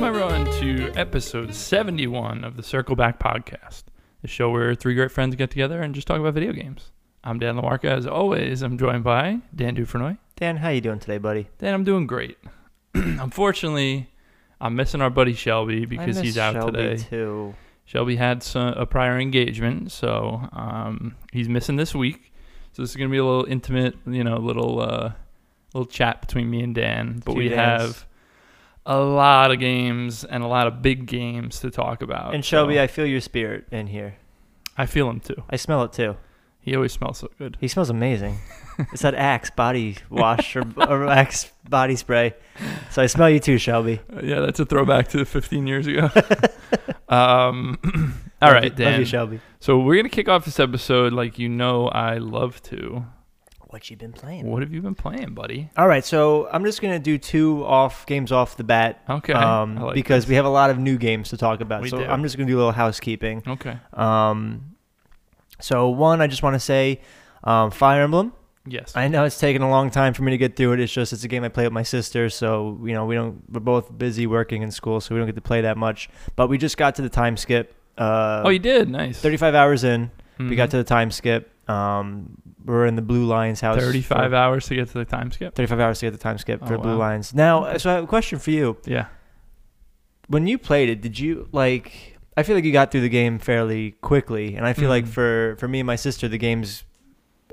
Welcome everyone to episode 71 of the Circle Back Podcast, the show where three great friends get together and just talk about video games. I'm Dan Lamarca. As always, I'm joined by Dan Dufresnoy. Dan, how you doing today, buddy? Dan, I'm doing great. Unfortunately, I'm missing our buddy Shelby because he's out Shelby today. Too. Shelby had some, a prior engagement, so um, he's missing this week. So this is gonna be a little intimate, you know, little uh, little chat between me and Dan. But Two we Dans. have a lot of games and a lot of big games to talk about. And Shelby, so I feel your spirit in here. I feel him too. I smell it too. He always smells so good. He smells amazing. it's that Axe body wash or, or Axe body spray. So I smell you too, Shelby. Uh, yeah, that's a throwback to 15 years ago. um, all right, Dan. Love you, Shelby. So we're gonna kick off this episode like you know I love to. What you been playing? What have you been playing, buddy? All right, so I'm just gonna do two off games off the bat. Okay. Um, like because this. we have a lot of new games to talk about. We so do. I'm just gonna do a little housekeeping. Okay. Um, so one, I just want to say, um, Fire Emblem. Yes. I know it's taken a long time for me to get through it. It's just it's a game I play with my sister, so you know we don't. We're both busy working in school, so we don't get to play that much. But we just got to the time skip. Uh, oh, you did. Nice. 35 hours in, we got Mhm. to the time skip. Um, we're in the Blue Lions house. 35 for- hours to get to the time skip. 35 hours to get the time skip for Oh, Blue wow. Lions. Now, so I have a question for you. Yeah. When you played it, did you like? I feel like you got through the game fairly quickly, and I feel like Mhm. for for me and my sister, the game's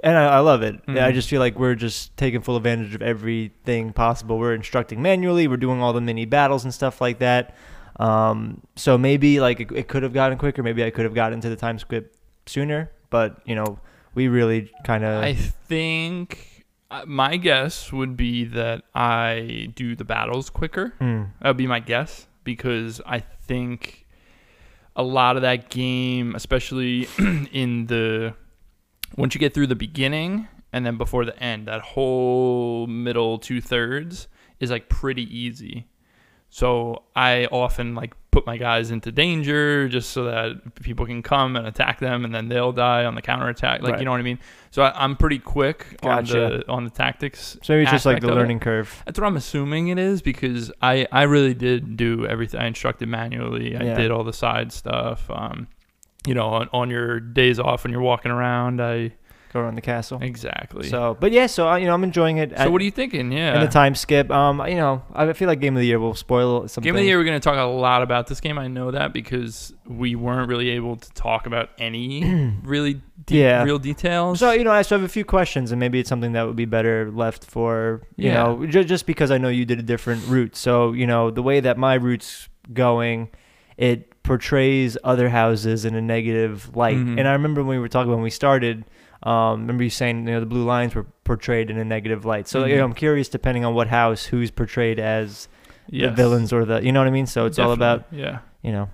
and I, I love it. I Mhm. just feel like we're just taking full advantage of everything possible. We're instructing manually. We're doing all the mini battles and stuff like that. Um, so maybe like it, it could have gotten quicker. Maybe I could have gotten to the time skip sooner. But you know, we really kind of. I think uh, my guess would be that I do the battles quicker. mm, That would be my guess because I think a lot of that game, especially in the once you get through the beginning and then before the end, that whole middle two thirds is like pretty easy. So I often like put my guys into danger just so that people can come and attack them and then they'll die on the counterattack. Like Right. you know what I mean? So I, I'm pretty quick on the on the tactics. so maybe it's just like the of it. learning curve. That's what I'm assuming it is because I, I really did do everything. I instructed manually. I Yeah. did all the side stuff. Um, you know, on, on your days off when you're walking around, I Around the castle. exactly. So, but yeah, so uh, you know, I'm enjoying it. so what are you thinking? Yeah, And the time skip. Um, you know, I feel like game of the year will spoil something. Game of the year, we're going to talk a lot about this game. I know that because we weren't really able to talk about any really deep, Yeah. real details. So you know, I still have a few questions, and maybe it's something that would be better left for you Yeah. know, ju- just because I know you did a different route. So you know, the way that my route's going, it portrays other houses in a negative light. Mhm. And I remember when we were talking when we started. Um, remember you saying you know the blue lions were portrayed in a negative light. So you Mhm. know, I'm curious, depending on what house, who's portrayed as the villains or the you know what I mean. So it's all about yeah. you know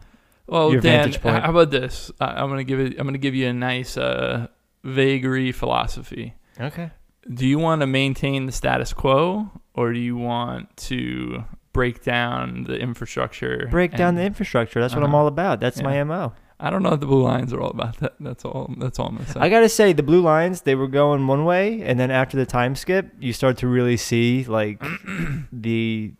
Well, your Dan, vantage point. how about this? I, I'm gonna give it. I'm gonna give you a nice uh, vagary philosophy. okay. Do you want to maintain the status quo, or do you want to break down the infrastructure? break down the infrastructure. That's what I'm Uh-huh. all about. That's my mo. I don't know if the blue lions are all about that. That's all. That's all I'm gonna say. I gotta say, the blue lions they were going one way, and then after the time skip, you start to really see like the,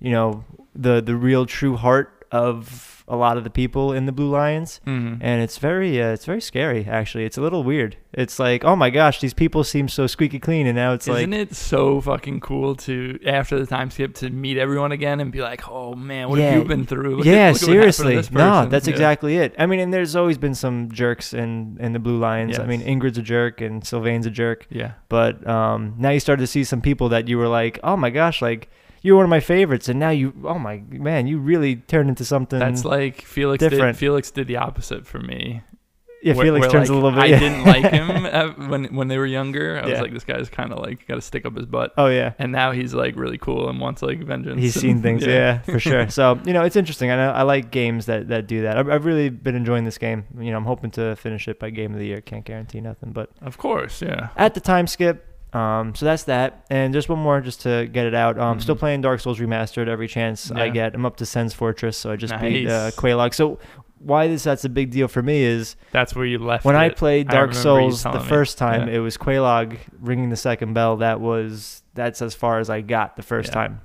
you know, the the real true heart of a lot of the people in the blue lions, Mhm. and it's very uh, it's very scary. Actually, it's a little weird. It's like, oh my gosh, these people seem so squeaky clean, and now it's like Isn't it so fucking cool to after the time skip to meet everyone again and be like, oh man, what Yeah. have you been through? Look yeah, at seriously. No, that's Yeah. exactly it. I mean, and there's always been some jerks in in the Blue Lions. I mean, Ingrid's a jerk and Sylvain's a jerk. Yeah. But um, now you start to see some people that you were like, oh my gosh, like you're one of my favorites, and now you, oh my man, you really turned into something. That's like Felix did. different. Felix did the opposite for me. yeah, where- Felix where, turns like, a little bit. I yeah. didn't like him at, when when they were younger. I was like, this guy's kind of like got to stick up his butt. Oh yeah. And now he's like really cool and wants like vengeance. He's and- seen things, yeah, for sure. So you know, it's interesting. I know I like games that, that do that. I've, I've really been enjoying this game. You know, I'm hoping to finish it by game of the year. Can't guarantee nothing, but Of course, yeah. at the time skip. Um, so that's that, and just one more just to get it out. Um, still Mhm. playing Dark Souls remastered every chance I get. I'm up to Sen's Fortress, so I just beat uh, Nice. So why this that's a big deal for me is That's where you left. when I played Dark you Souls the first time, Yeah. it was Quelaag ringing the second bell. That was that's as far as I got the first Yeah. time.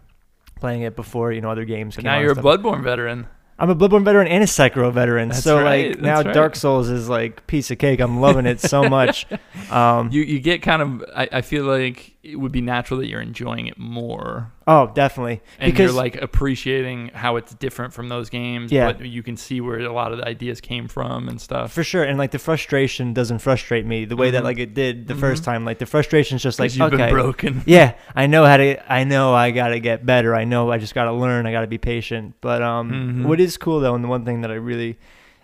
playing it before you know other games. But now you're a. Bloodborne veteran. I'm a Bloodborne veteran and a Sekiro veteran. That's so right, like now right. Dark Souls is like piece of cake. I'm loving it so much. Um, You you get kind of. I, I feel like it would be natural that you're enjoying it more, oh, definitely. and because you're like appreciating how it's different from those games. Yeah. But you can see where a lot of the ideas came from and stuff. for sure, and like the frustration doesn't frustrate me the way that Mhm. like it did the first Mhm. time. Like the frustration's just like you've okay, been broken. yeah, I know how to. I know I gotta get better. I know I just gotta learn. I gotta be patient. But um, Mhm. what is cool though, and the one thing that I really,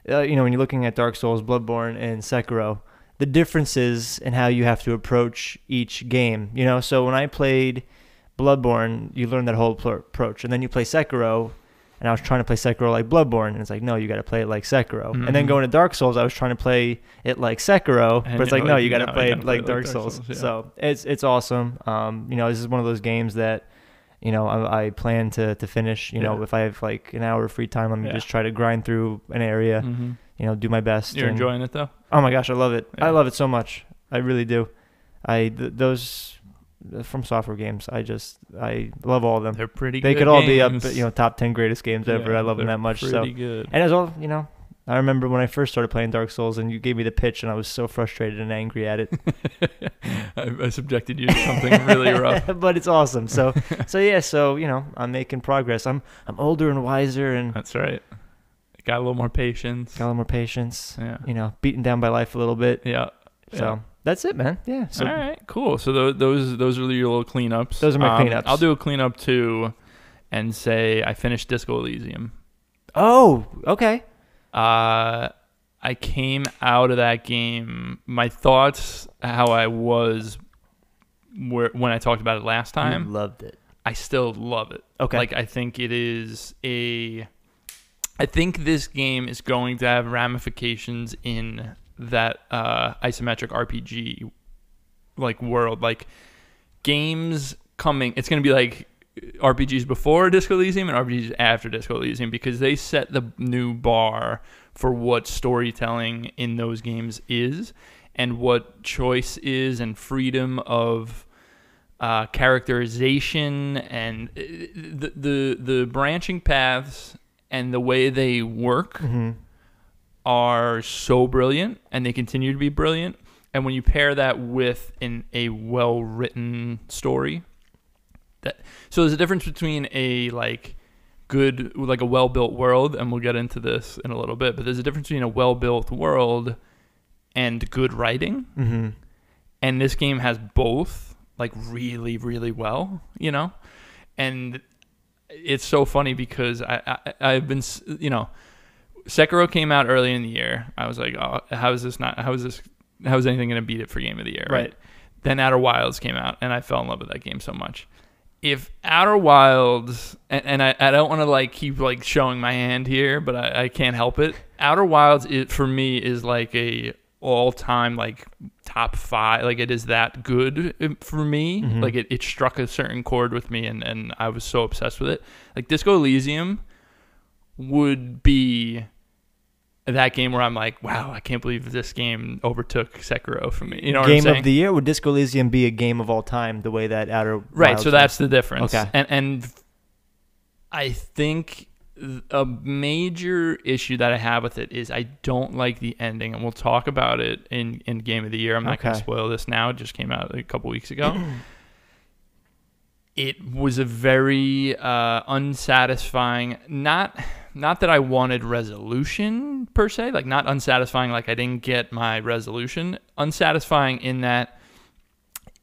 uh, you know, when you're looking at Dark Souls, Bloodborne, and Sekiro, the differences in how you have to approach each game. You know, so when I played Bloodborne, you learn that whole pl- approach, and then you play Sekiro. And I was trying to play Sekiro like Bloodborne, and it's like, no, you got to play it like Sekiro. And then Mhm. going to Dark Souls, I was trying to play it like Sekiro, And but it's like, no, you got to play it like Dark Souls. yeah. So it's it's awesome. Um, you know, this is one of those games that, you know, I, I plan to to finish. You know, if I have like an hour of free time, let me Yeah. just try to grind through an area. Mhm. You know, do my best. You're and- enjoying it though. Oh my gosh, I love it. I love it so much. I really do. I th- those uh, from software games. I just I love all of them. They're pretty. They could all be up, you know, top ten greatest games ever. I love them that much. So Pretty good. and as well, you know, I remember when I first started playing Dark Souls, and you gave me the pitch, and I was so frustrated and angry at it. I, I subjected you to something really rough. but it's awesome. So, so yeah. So you know, I'm making progress. I'm I'm older and wiser, and That's right. Got a little more patience. got a little more patience. Yeah. You know, beaten down by life a little bit. Yeah. So yeah. that's it, man. Yeah. So All right, cool. So those those those are your little cleanups. Those are my Um, cleanups. I'll do a cleanup too, and say I finished Disco Elysium. oh, okay. Uh, I came out of that game. My thoughts, how I was, where when I talked about it last You time, loved it. I still love it. Okay. Like I think it is a I think this game is going to have ramifications in that uh, isometric RPG like world. Like games coming it's going to be like RPGs before Disco Elysium and RPGs after Disco Elysium because they set the new bar for what storytelling in those games is and what choice is and freedom of uh, characterization and uh, the, the the branching paths and the way they work hmm are so brilliant and they continue to be brilliant. And when you pair that with in a well written story that so there's a difference between a like good like a well built world and we'll get into this in a little bit but there's a difference between a well built world and good writing. Hmm and this game has both like really really well you know? And it's so funny because I, I i've been you know sekiro came out early in the year. I was like oh how is this not how is this how is anything going to beat it for game of the year? Right. then outer wilds came out and i fell in love with that game so much. If outer wilds and, and I, I don't want to like keep like showing my hand here but i, I can't help it. Outer wilds it for me is like a all-time like top five like it is that good uh, for me Mhm. like it, it struck a certain chord with me and, and i was so obsessed with it like disco elysium would be that game where i'm like wow i can't believe this game overtook sekiro for me you know game of the year would Disco Elysium be a game of all time? The way that Outer right Wilds so that's the difference Okay. and and i think th- a major issue that i have with it is i don't like the ending and we'll talk about it in in game of the year. I'm not going to spoil this now. It just came out a couple weeks ago. It was a very uh, unsatisfying not not that i wanted resolution per se like not unsatisfying like i didn't get my resolution. Unsatisfying in that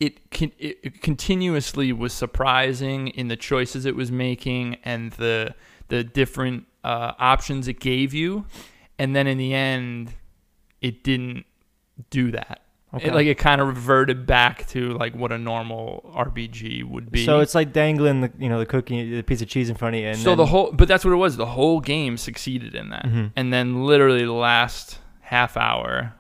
it, con- it continuously was surprising in the choices it was making and the the different uh, options it gave you, and then in the end, it didn't do that. Okay. It, like it kind of reverted back to like what a normal RPG would be. So it's like dangling the you know the cookie, the piece of cheese in front of you. And so then, the whole, but that's what it was. The whole game succeeded in that, Mhm. and then literally the last half hour,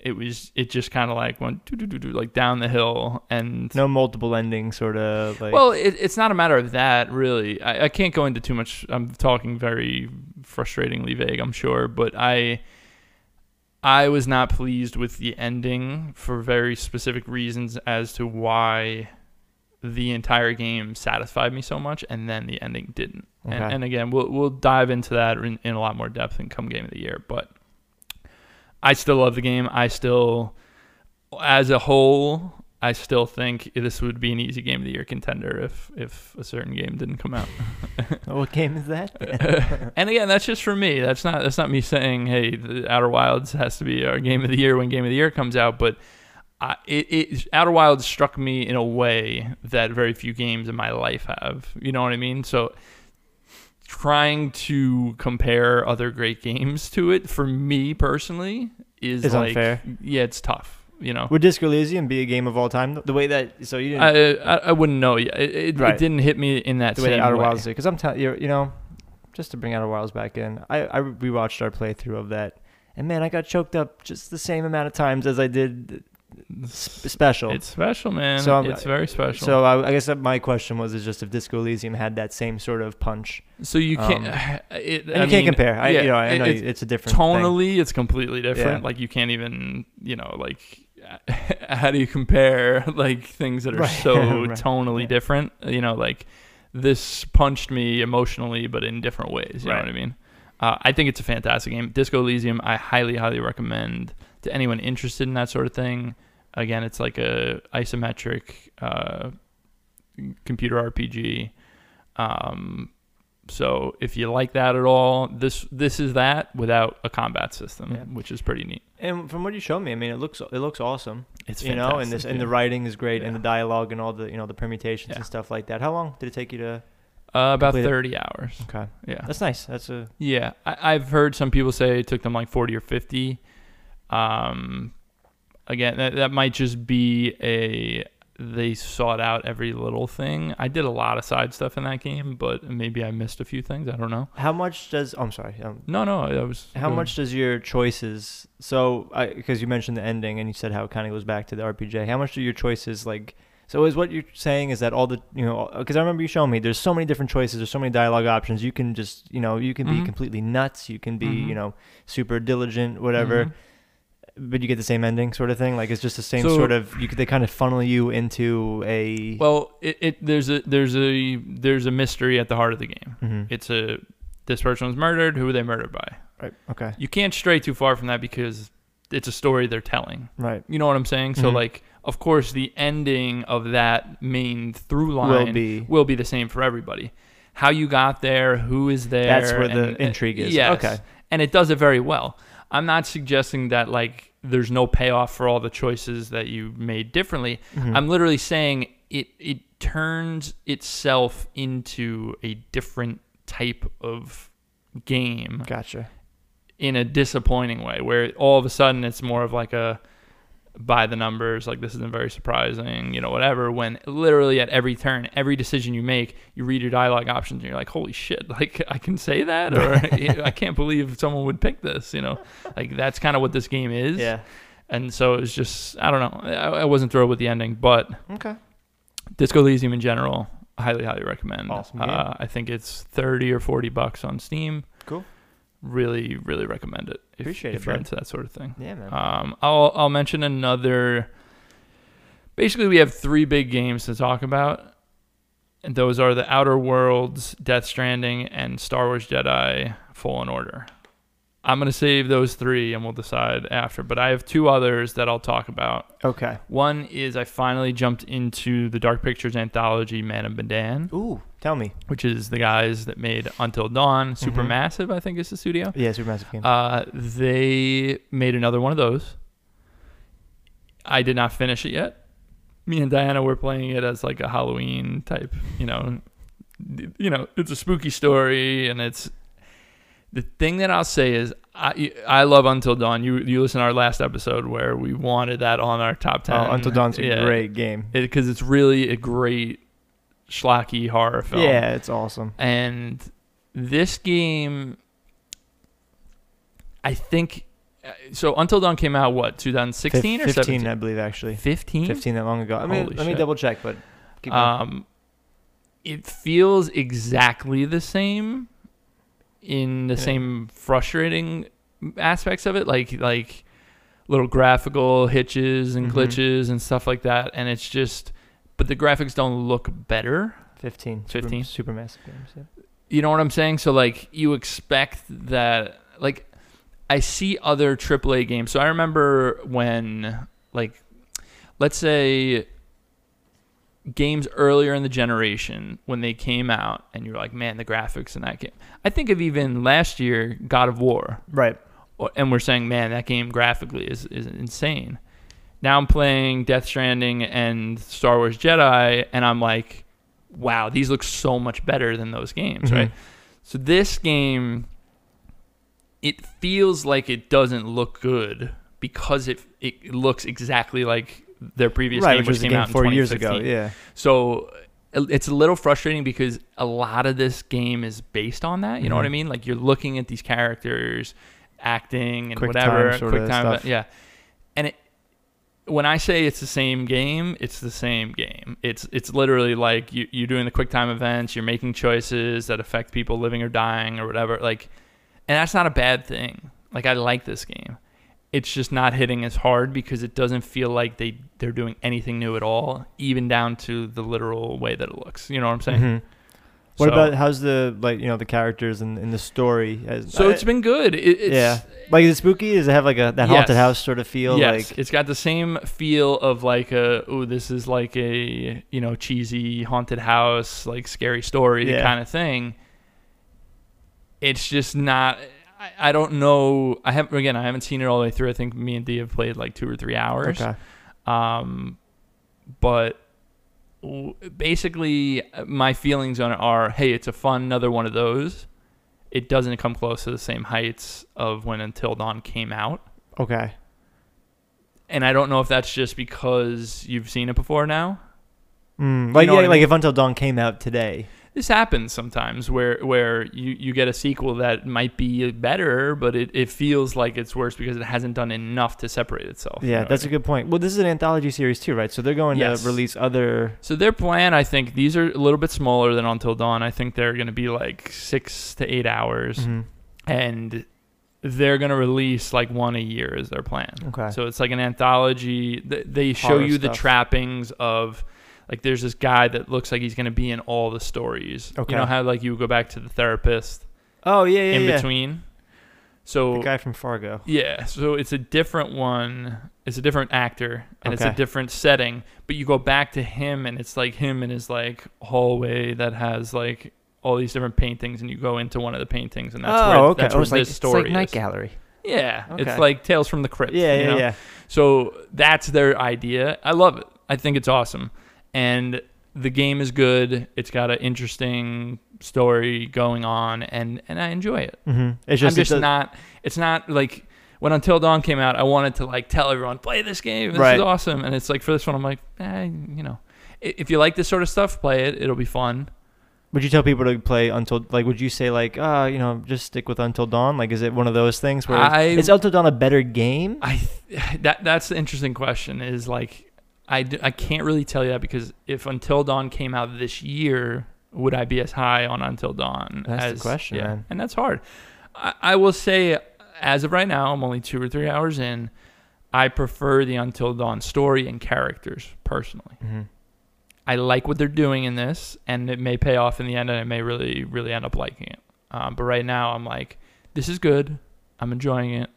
it was it just kind of like went doo, doo, doo, doo, like down the hill, and no multiple endings, sort of like. well, it, it's not a matter of that really. I, I can't go into too much. I'm talking very frustratingly vague, I'm sure, but I. I was not pleased with the ending for very specific reasons as to why the entire game satisfied me so much, and then the ending didn't. And, and again, we'll we'll dive into that in, in a lot more depth in come game of the year. But I still love the game. I still, as a whole, I still think this would be an easy game of the year contender if if a certain game didn't come out. what game is that? and again, that's just for me. That's not that's not me saying, hey, the Outer Wilds has to be our game of the year when game of the year comes out. But I, it, it Outer Wilds struck me in a way that very few games in my life have. You know what I mean? So trying to compare other great games to it for me personally is Is like unfair. yeah, it's tough. You know. Would Disco Elysium be a game of all time? The way that so you didn't I, I I wouldn't know yet. It, it, Right. it didn't hit me in that the way that Outer way. Wilds did because I'm telling you, you know, just to bring Outer Wilds back in, I I rewatched our playthrough of that, and man, I got choked up just the same amount of times as I did special. It's special, man. So I'm- it's very special. so I, I guess my question was is just if Disco Elysium had that same sort of punch, So you can't. Um, it, and I you can't mean, compare. I yeah, you know I know it's it's a different thing. tonally, it's completely different. Yeah. Like you can't even, you know, like how do you compare like things that are Right. so Right. tonally Yeah. different? You know, like this punched me emotionally, but in different ways. You know what I mean? Uh, I think it's a fantastic game. Disco Elysium, I highly, highly recommend to anyone interested in that sort of thing. Again, it's like a isometric uh, computer RPG. Um, so if you like that at all, this this is that without a combat system, Yeah. which is pretty neat. And from what you showed me, I mean, it looks it looks awesome. It's you know, and this fantastic, and the writing is great, and the dialogue and all the you know the permutations Yeah. and stuff like that. How long did it take you to? uh, about it. thirty hours. Okay, Yeah, that's nice. That's a yeah. I, I've heard some people say it took them like forty or fifty. Um, again, that that might just be a they sought out every little thing. I did a lot of side stuff in that game, but maybe I missed a few things. I don't know. how much does? Oh, I'm sorry. Um, No, no, I was. How going- much does your choices? So, I because you mentioned the ending and you said how it kind of goes back to the RPG. How much do your choices like? So, is what you're saying is that all the you know? Because I remember you showing me there's so many different choices. There's so many dialogue options. You can just you know you can be Mhm. completely nuts. You can be Mhm. you know super diligent, whatever. Mhm. But you get the same ending, sort of thing. Like it's just the same So- sort of. You could, they kind of funnel you into a. Well, it, it there's a there's a there's a mystery at the heart of the game. Mhm. It's a this person was murdered. Who were they murdered by? right. Okay. You can't stray too far from that because it's a story they're telling. Right. You know what I'm saying? So Mhm. like, of course, the ending of that main through line Will be. will be the same for everybody. How you got there, who is there? That's where the intrigue is. Yes. Okay. and it does it very well. I'm not suggesting that like there's no payoff for all the choices that you made differently. Mhm. I'm literally saying it it turns itself into a different type of game Gotcha. in a disappointing way where all of a sudden it's more of like a by the numbers like this isn't very surprising you know whatever when literally at every turn every decision you make you read your dialogue options and you're like holy shit like i can say that? Or i can't believe someone would pick this you know? Like that's kind of what this game is. Yeah. and so it's just i don't know I, I wasn't thrilled with the ending but Okay. disco elysium in general highly highly recommend. Awesome uh, i think it's 30 or 40 bucks on steam. Cool. Really really recommend it if, Appreciate if it, you're bud. into that sort of thing Yeah, man. um, I'll I'll mention another. Basically, we have three big games to talk about, and those are the Outer Worlds, Death Stranding, and Star Wars Jedi Fallen Order. I'm gonna save those three, and we'll decide after. But I have two others that I'll talk about. okay. One is I finally jumped into the Dark Pictures anthology Man of Medan, Ooh, tell me. which is the guys that made Until Dawn. Mhm. Supermassive, I think, is the studio. Yeah, Supermassive game. Uh, they made another one of those. I did not finish it yet. Me and Diana were playing it as like a Halloween type, you know, you know, it's a spooky story, and it's the thing that I'll say is I I love Until Dawn. You you listen to our last episode where we wanted that on our top ten. oh, Until Dawn's a Yeah. great game. because it's really a great schlocky horror film. Yeah, it's awesome. And this game, I think, uh, so Until Dawn came out what 2016 or 15, 17? I believe actually. 15. 15 that long ago. I mean, Holy let me double check, but keep going. Um, it feels exactly the same in the Yeah. same frustrating aspects of it, like like little graphical hitches and Mhm. glitches and stuff like that. And it's just but the graphics don't look better. 15. 15? Super, supermassive games. Yeah. You know what I'm saying? So like you expect that like I see other AAA games. So I remember when like let's say games earlier in the generation when they came out and you're like, man, the graphics in that game. I think of even last year God of War Right. and we're saying, man, that game graphically is, is insane. Now I'm playing Death Stranding and Star Wars Jedi, and I'm like, wow, these look so much better than those games, Mhm. right? So this game, it feels like it doesn't look good because it it looks exactly like their previous Right, game, which which was came game out in four years ago. Yeah. So it's a little frustrating because a lot of this game is based on that. You know what I Mhm. mean? Like you're looking at these characters acting and Quick whatever, time quick time, stuff. yeah. When I say it's the same game, it's the same game. It's it's literally like you you're doing the quick time events, you're making choices that affect people living or dying or whatever. Like, and that's not a bad thing. Like I like this game. It's just not hitting as hard because it doesn't feel like they they're doing anything new at all, even down to the literal way that it looks. You know what I'm saying? Mhm. What So- about how's the like you know the characters and in the story? As, So I- it's been good. It, it's, yeah, like is it spooky? Does it have like a that haunted Yes. house sort of feel? yes, Like it's got the same feel of like a oh, this is like a you know cheesy haunted house, like scary story Yeah. kind of thing. It's just not. I, I don't know. I haven't again. I haven't seen it all the way through. I think me and Dee have played like two or three hours. okay, Um, but basically, my feelings on it are: hey, it's a fun another one of those. It doesn't come close to the same heights of when Until Dawn came out. okay. and I don't know if that's just because you've seen it before now. Mm, like know yeah, I like if Until Dawn came out today. This happens sometimes where where you, you get a sequel that might be better, but it, it feels like it's worse because it hasn't done enough to separate itself. you Yeah, know that's what a good point. Well, this is an anthology series too, right? So they're going Yes. to release other. So their plan, I think, these are a little bit smaller than Until Dawn. I think they're going to be like six to eight hours, Mhm. and they're going to release like one a year is their plan. Okay. So it's like an anthology. Th- They show Horror you the trappings of like there's this guy that looks like he's going to be in all the stories. Okay. You know how like you would go back to the therapist oh yeah, yeah, in yeah. between. So The guy from Fargo. yeah, so it's a different one. It's a different actor and it's a different setting, but you go back to him and it's like him in his like hallway that has like all these different paintings and you go into one of the paintings and that's oh, where okay. that's oh, where it's like, this it's story like Night. Gallery. Yeah, Okay. it's like Tales from the Crypt. Yeah, you yeah, know? yeah. So that's their idea. I love it. I think it's awesome. And the game is good. It's got an interesting story going on and and I enjoy it. Mm-hmm. It's I'm just, it does- not it's not like when Until Dawn came out, I wanted to like tell everyone, play this game. This Right. is awesome. And it's like for this one I'm like, eh, you know. If you like this sort of stuff, play it. It'll be fun. Would you tell people to play Until like? Would you say like, ah, you know, just stick with Until Dawn? Like, is it one of those things where I- is Until Dawn a better game? I that that's the interesting question is like I, d- I can't really tell you that because if Until Dawn came out this year, would I be as high on Until Dawn? That's the question, yeah, man. and that's hard. I, I will say, as of right now, I'm only two or three hours in. I prefer the Until Dawn story and characters personally. Mm-hmm. I like what they're doing in this, and it may pay off in the end, and I may really, really end up liking it. Um, but right now, I'm like, this is good. I'm enjoying it.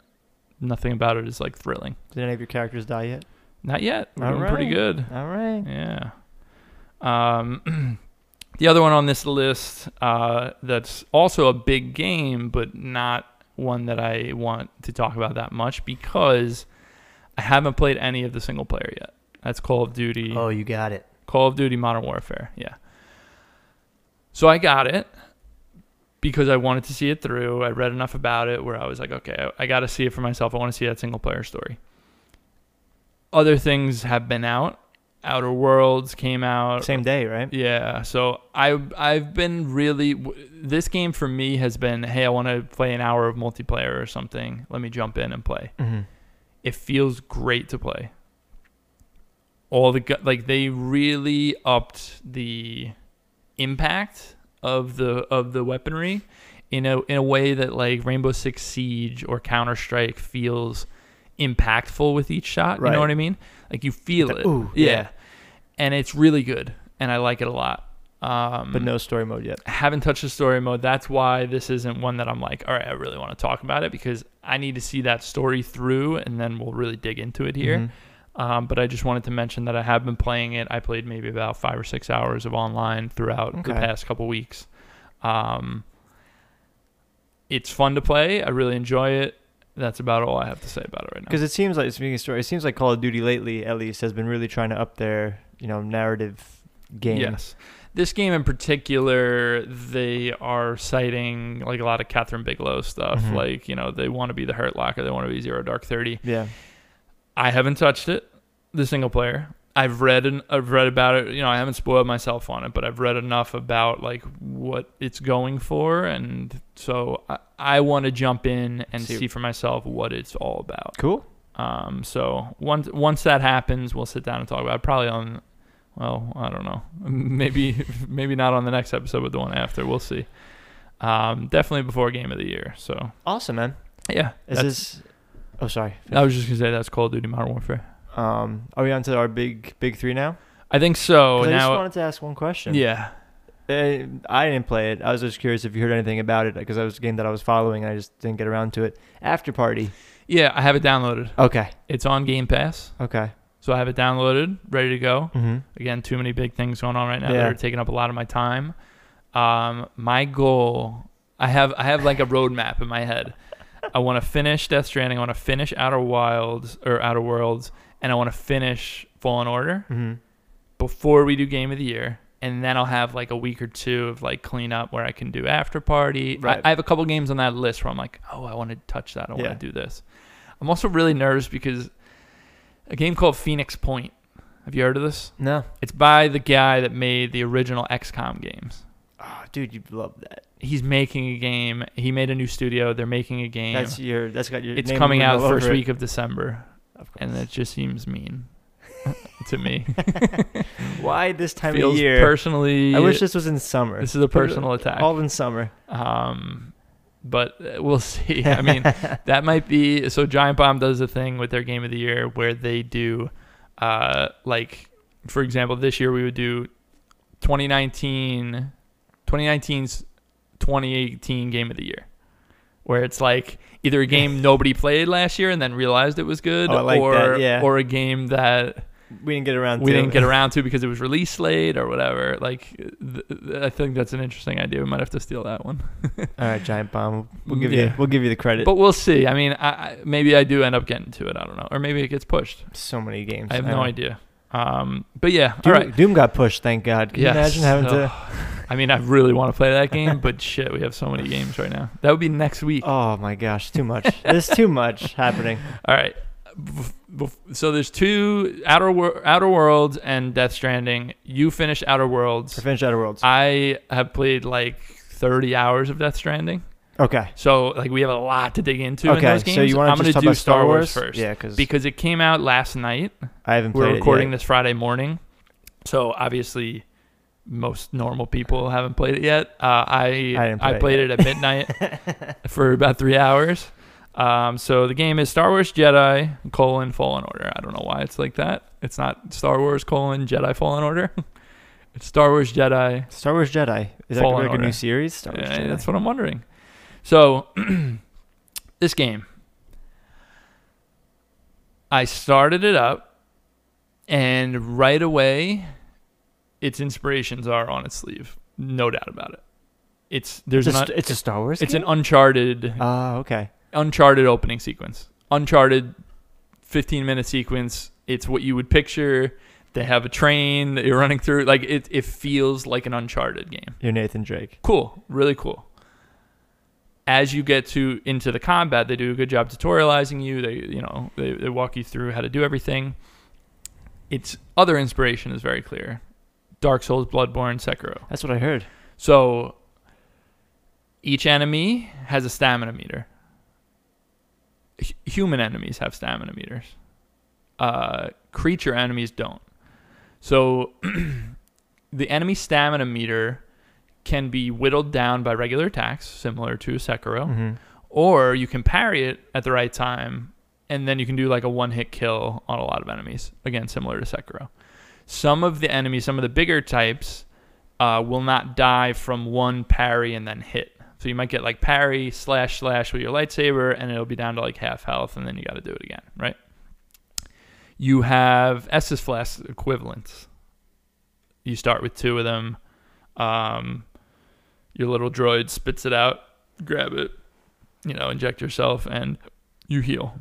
Nothing about it is like thrilling. Did any of your characters die yet? Not yet. We're All doing pretty good. All right. Yeah. Um, the other one on this list uh, that's also a big game, but not one that I want to talk about that much because I haven't played any of the single player yet. That's Call of Duty. Oh, you got it. Call of Duty Modern Warfare. Yeah. So I got it because I wanted to see it through. I read enough about it where I was like, okay, I, I got to see it for myself. I want to see that single player story. Other things have been out. Outer Worlds came out. Same day, right? Yeah, so I I've been really this game for me has been hey I want to play an hour of multiplayer or something. Let me jump in and play Mm-hmm. it feels great to play. All the like they really upped the impact of the of the weaponry in a in a way that like Rainbow Six Siege or Counter Strike feels impactful with each shot. You Right. know what I mean? Like you feel it. "Ooh," yeah. and it's really good, and I like it a lot. Um, but no story mode yet. haven't touched the story mode. That's why this isn't one that I'm like, all right, I really want to talk about it because I need to see that story through, and then we'll really dig into it here. Mhm. Um, but I just wanted to mention that I have been playing it. I played maybe about five or six hours of online throughout the Okay. past couple weeks. Um, it's fun to play. I really enjoy it. That's about all I have to say about it right now. Because it seems like speaking of story, it seems like Call of Duty lately, at least, has been really trying to up their you know narrative game. Yes. This game in particular, they are citing like a lot of Kathryn Bigelow stuff. Mhm. Like, you know, they want to be the Hurt Locker, they want to be Zero Dark Thirty. Yeah. I haven't touched it, the single player. I've read and I've read about it. You know, I haven't spoiled myself on it, but I've read enough about like what it's going for, and so I, I want to jump in and See- see for myself what it's all about. Cool. Um, so once once that happens, we'll sit down and talk about it. Probably on, well, I don't know, maybe maybe not on the next episode, but the one after. We'll see. Um, definitely before game of the year. So Awesome, man. yeah, Is this? Oh, sorry. I was just gonna say that's Call of Duty Modern Warfare. Um, are we on to our big big three now? I think so. 'Cause I just wanted to ask one question. yeah, Uh, I didn't play it. I was just curious if you heard anything about it because that was a game that I was following and I just didn't get around to it. After Party. yeah, I have it downloaded. Okay. It's on Game Pass, Okay. so I have it downloaded, ready to go. Mm-hmm. Again, too many big things going on right now that are taking up a lot of my time. Um, my goal, I have, I have like a roadmap in my head. I want to finish Death Stranding. I want to finish Outer Wilds or Outer Worlds, and I want to finish Fallen Order Mm-hmm. before we do Game of the Year. And then I'll have like a week or two of like cleanup where I can do After Party. I- Right. I, have a couple games on that list where I'm like, oh, I want to touch that. I want to do this. I'm also really nervous because a game called Phoenix Point. Have you heard of this? No. It's by the guy that made the original XCOM games. Oh, dude, you love that. He's making a game. He made a new studio. They're making a game. That's your. That's got your. it's coming out first it. week of December, Of and that just seems mean to me. Why this time Feels of year? personally. I wish this was in summer. this is a personal attack. All in summer. Um, but uh, we'll see. I mean, that might be so. Giant Bomb does a thing with their game of the year where they do, uh, like for example, this year we would do 2019, 2019's 2018 game of the year, where it's like either a game nobody played last year and then realized it was good, Oh, I like or that, yeah. or a game that we didn't get around. we to didn't get around to because it was released late or whatever. Like, th- th- I think that's an interesting idea. We might have to steal that one. All right, giant bomb. We'll give you. We'll give you the credit. But we'll see. I mean, I, I, maybe I do end up getting to it. I don't know, or maybe it gets pushed. so many games. I have don't no know. idea. Um, but yeah, Doom, all right. Doom got pushed. Thank God. Can Yes. you imagine having to? I mean, I really want to play that game, but shit, we have so many games right now. That would be next week. Oh my gosh, too much. There's too much happening. All right. So there's two Outer Wor- Outer Worlds and Death Stranding. You finished Outer Worlds. I finished Outer Worlds. I have played like 30 hours of Death Stranding. Okay. So like we have a lot to dig into in those games. So you want I'm to gonna just talk do about Star Wars first. Yeah, because Because it came out last night. I haven't played. We're recording this Friday morning, so obviously most normal people haven't played it yet. Uh, I I it played yet. it at midnight for about three hours. Um, so the game is Star Wars Jedi colon Fallen Order. I don't know why it's like that. It's not Star Wars colon Jedi Fallen Order. it's Star Wars Jedi. Star Wars Jedi. Is that like a new series? Star Wars Yeah, Jedi. that's what I'm wondering. So this game, I started it up, and right away, its inspirations are on its sleeve. No doubt about it. It's there's it's, an a, it's a Star Wars. it's an game? uncharted Oh, okay. uncharted opening sequence. Uncharted 15 minute sequence. It's what you would picture. They have a train that you're running through. Like it, it feels like an uncharted game You're Nathan Drake. cool really cool as you get to into the combat they do a good job tutorializing you they you know they, they walk you through how to do everything its other inspiration is very clear dark souls bloodborne sekiro That's what I heard. so each enemy has a stamina meter H- human enemies have stamina meters uh, creature enemies don't so the enemy stamina meter can be whittled down by regular attacks, similar to Sekiro, hmm or you can parry it at the right time, and then you can do like a one hit kill on a lot of enemies. Again, similar to Sekiro. Some of the enemies, some of the bigger types, uh, will not die from one parry and then hit. So you might get like parry slash slash with your lightsaber, and it'll be down to like half health, and then you got to do it again, right? You have Estus Flask equivalents. You start with two of them. Um, your little droid spits it out, grab it, you know, inject yourself, and you heal.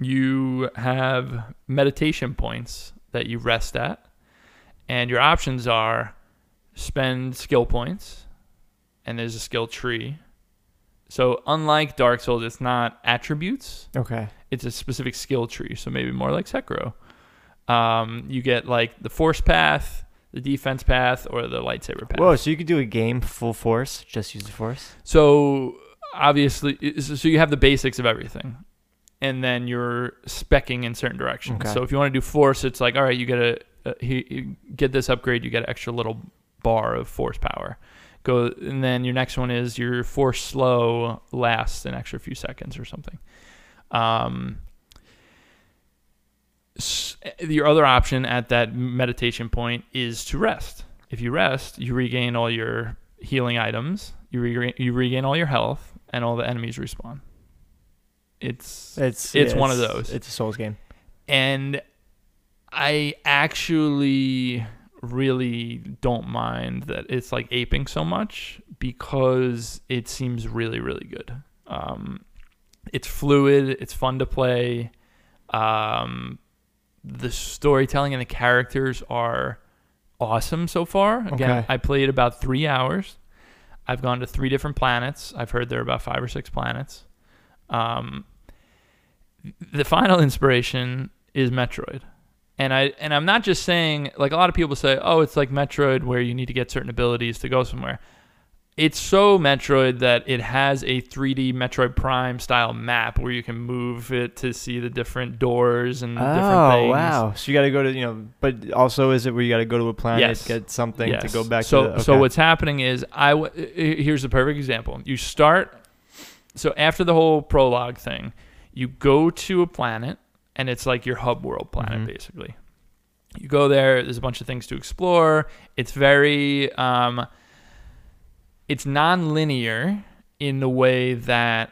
You have meditation points that you rest at, and your options are spend skill points, and there's a skill tree. So unlike Dark Souls, it's not attributes; Okay. it's a specific skill tree. So maybe more like Sekiro. Um, you get like the force path, the defense path, or the lightsaber path. Whoa, so you could do a game full force, just use the force? So obviously, so you have the basics of everything, and then you're specking in certain directions. Okay. So if you want to do force, it's like all right, you get a, he- you get this upgrade, you get an extra little bar of force power. Go, and then your next one is your force slow lasts an extra few seconds or something. Um, your other option at that meditation point is to rest. If you rest, you regain all your healing items. You regain, you regain all your health, and all the enemies respawn. It's It's It's yeah, one of those. It's a Souls game. and I actually really don't mind that it's like aping so much because it seems really really good. Um, it's fluid, it's fun to play. Um, the storytelling and the characters are awesome so far. Again, Okay. I played about three hours. I've gone to three different planets. I've heard there are about five or six planets. Um, the final inspiration is Metroid. And I and I'm not just saying like a lot of people say, "Oh, it's like Metroid where you need to get certain abilities to go somewhere." It's so Metroid that it has a 3D Metroid Prime style map where you can move it to see the different doors and different Oh things. wow! So you got to go to you know, but also is it where you got to go to a planet, Yes. get something to go back so, to? The, So what's happening is I w- here's the perfect example. You start so after the whole prologue thing, you go to a planet and it's like your hub world planet Mhm. basically. You go there. There's a bunch of things to explore. It's very um, it's non-linear in the way that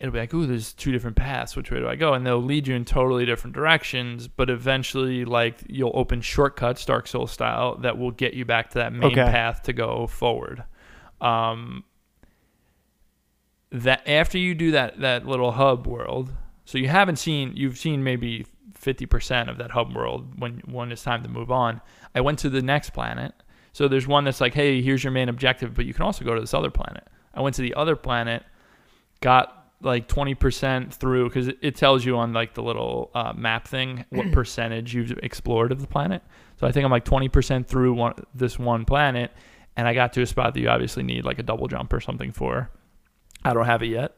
it'll be like, ooh, there's two different paths. Which way do I go? And they'll lead you in totally different directions. But eventually, like you'll open shortcuts, Dark Souls style, that will get you back to that main Okay. path to go forward. Um, that after you do that that little hub world, so you haven't seen you've seen maybe fifty percent of that hub world when when it's time to move on. I went to the next planet. So there's one that's like, hey, here's your main objective, but you can also go to this other planet. I went to the other planet, got like 20% through because it, it tells you on like the little uh, map thing what percentage you've explored of the planet. So I think I'm like 20% through one this one planet, and I got to a spot that you obviously need like a double jump or something for. I don't have it yet.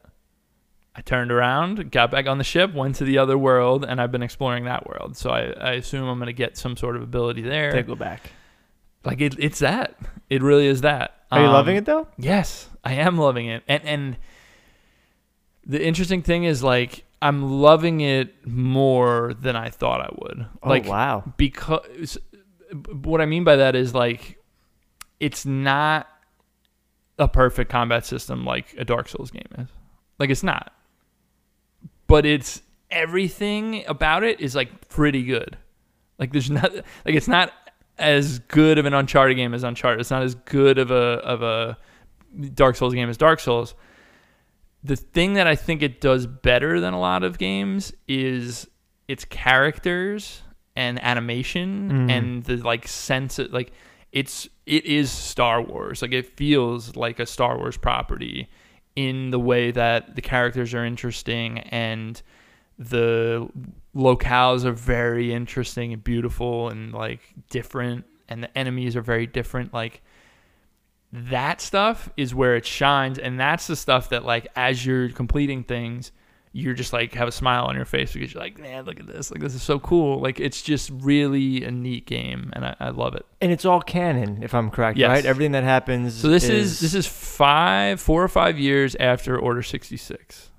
I turned around, got back on the ship, went to the other world, and I've been exploring that world. So I, I assume I'm going to get some sort of ability there. to go back. Like it, it's that. It really is that. Are you Um, loving it though? Yes, I am loving it. And and the interesting thing is like I'm loving it more than I thought I would. Oh like wow! because what I mean by that is like it's not a perfect combat system like a Dark Souls game is. Like it's not. But it's everything about it is like pretty good. Like there's not like it's not as good of an Uncharted game as Uncharted. It's not as good of a of a Dark Souls game as Dark Souls. The thing that I think it does better than a lot of games is its characters and animation Mhm. and the like sense of like it's it is Star Wars. Like it feels like a Star Wars property in the way that the characters are interesting and the locales are very interesting and beautiful and like different and the enemies are very different like that stuff is where it shines and that's the stuff that like as you're completing things you're just like have a smile on your face because you're like man look at this like this is so cool like it's just really a neat game and i, I love it And it's all canon, if I'm correct, Yes. right? Everything that happens. so this is, this is five four or five years after order 66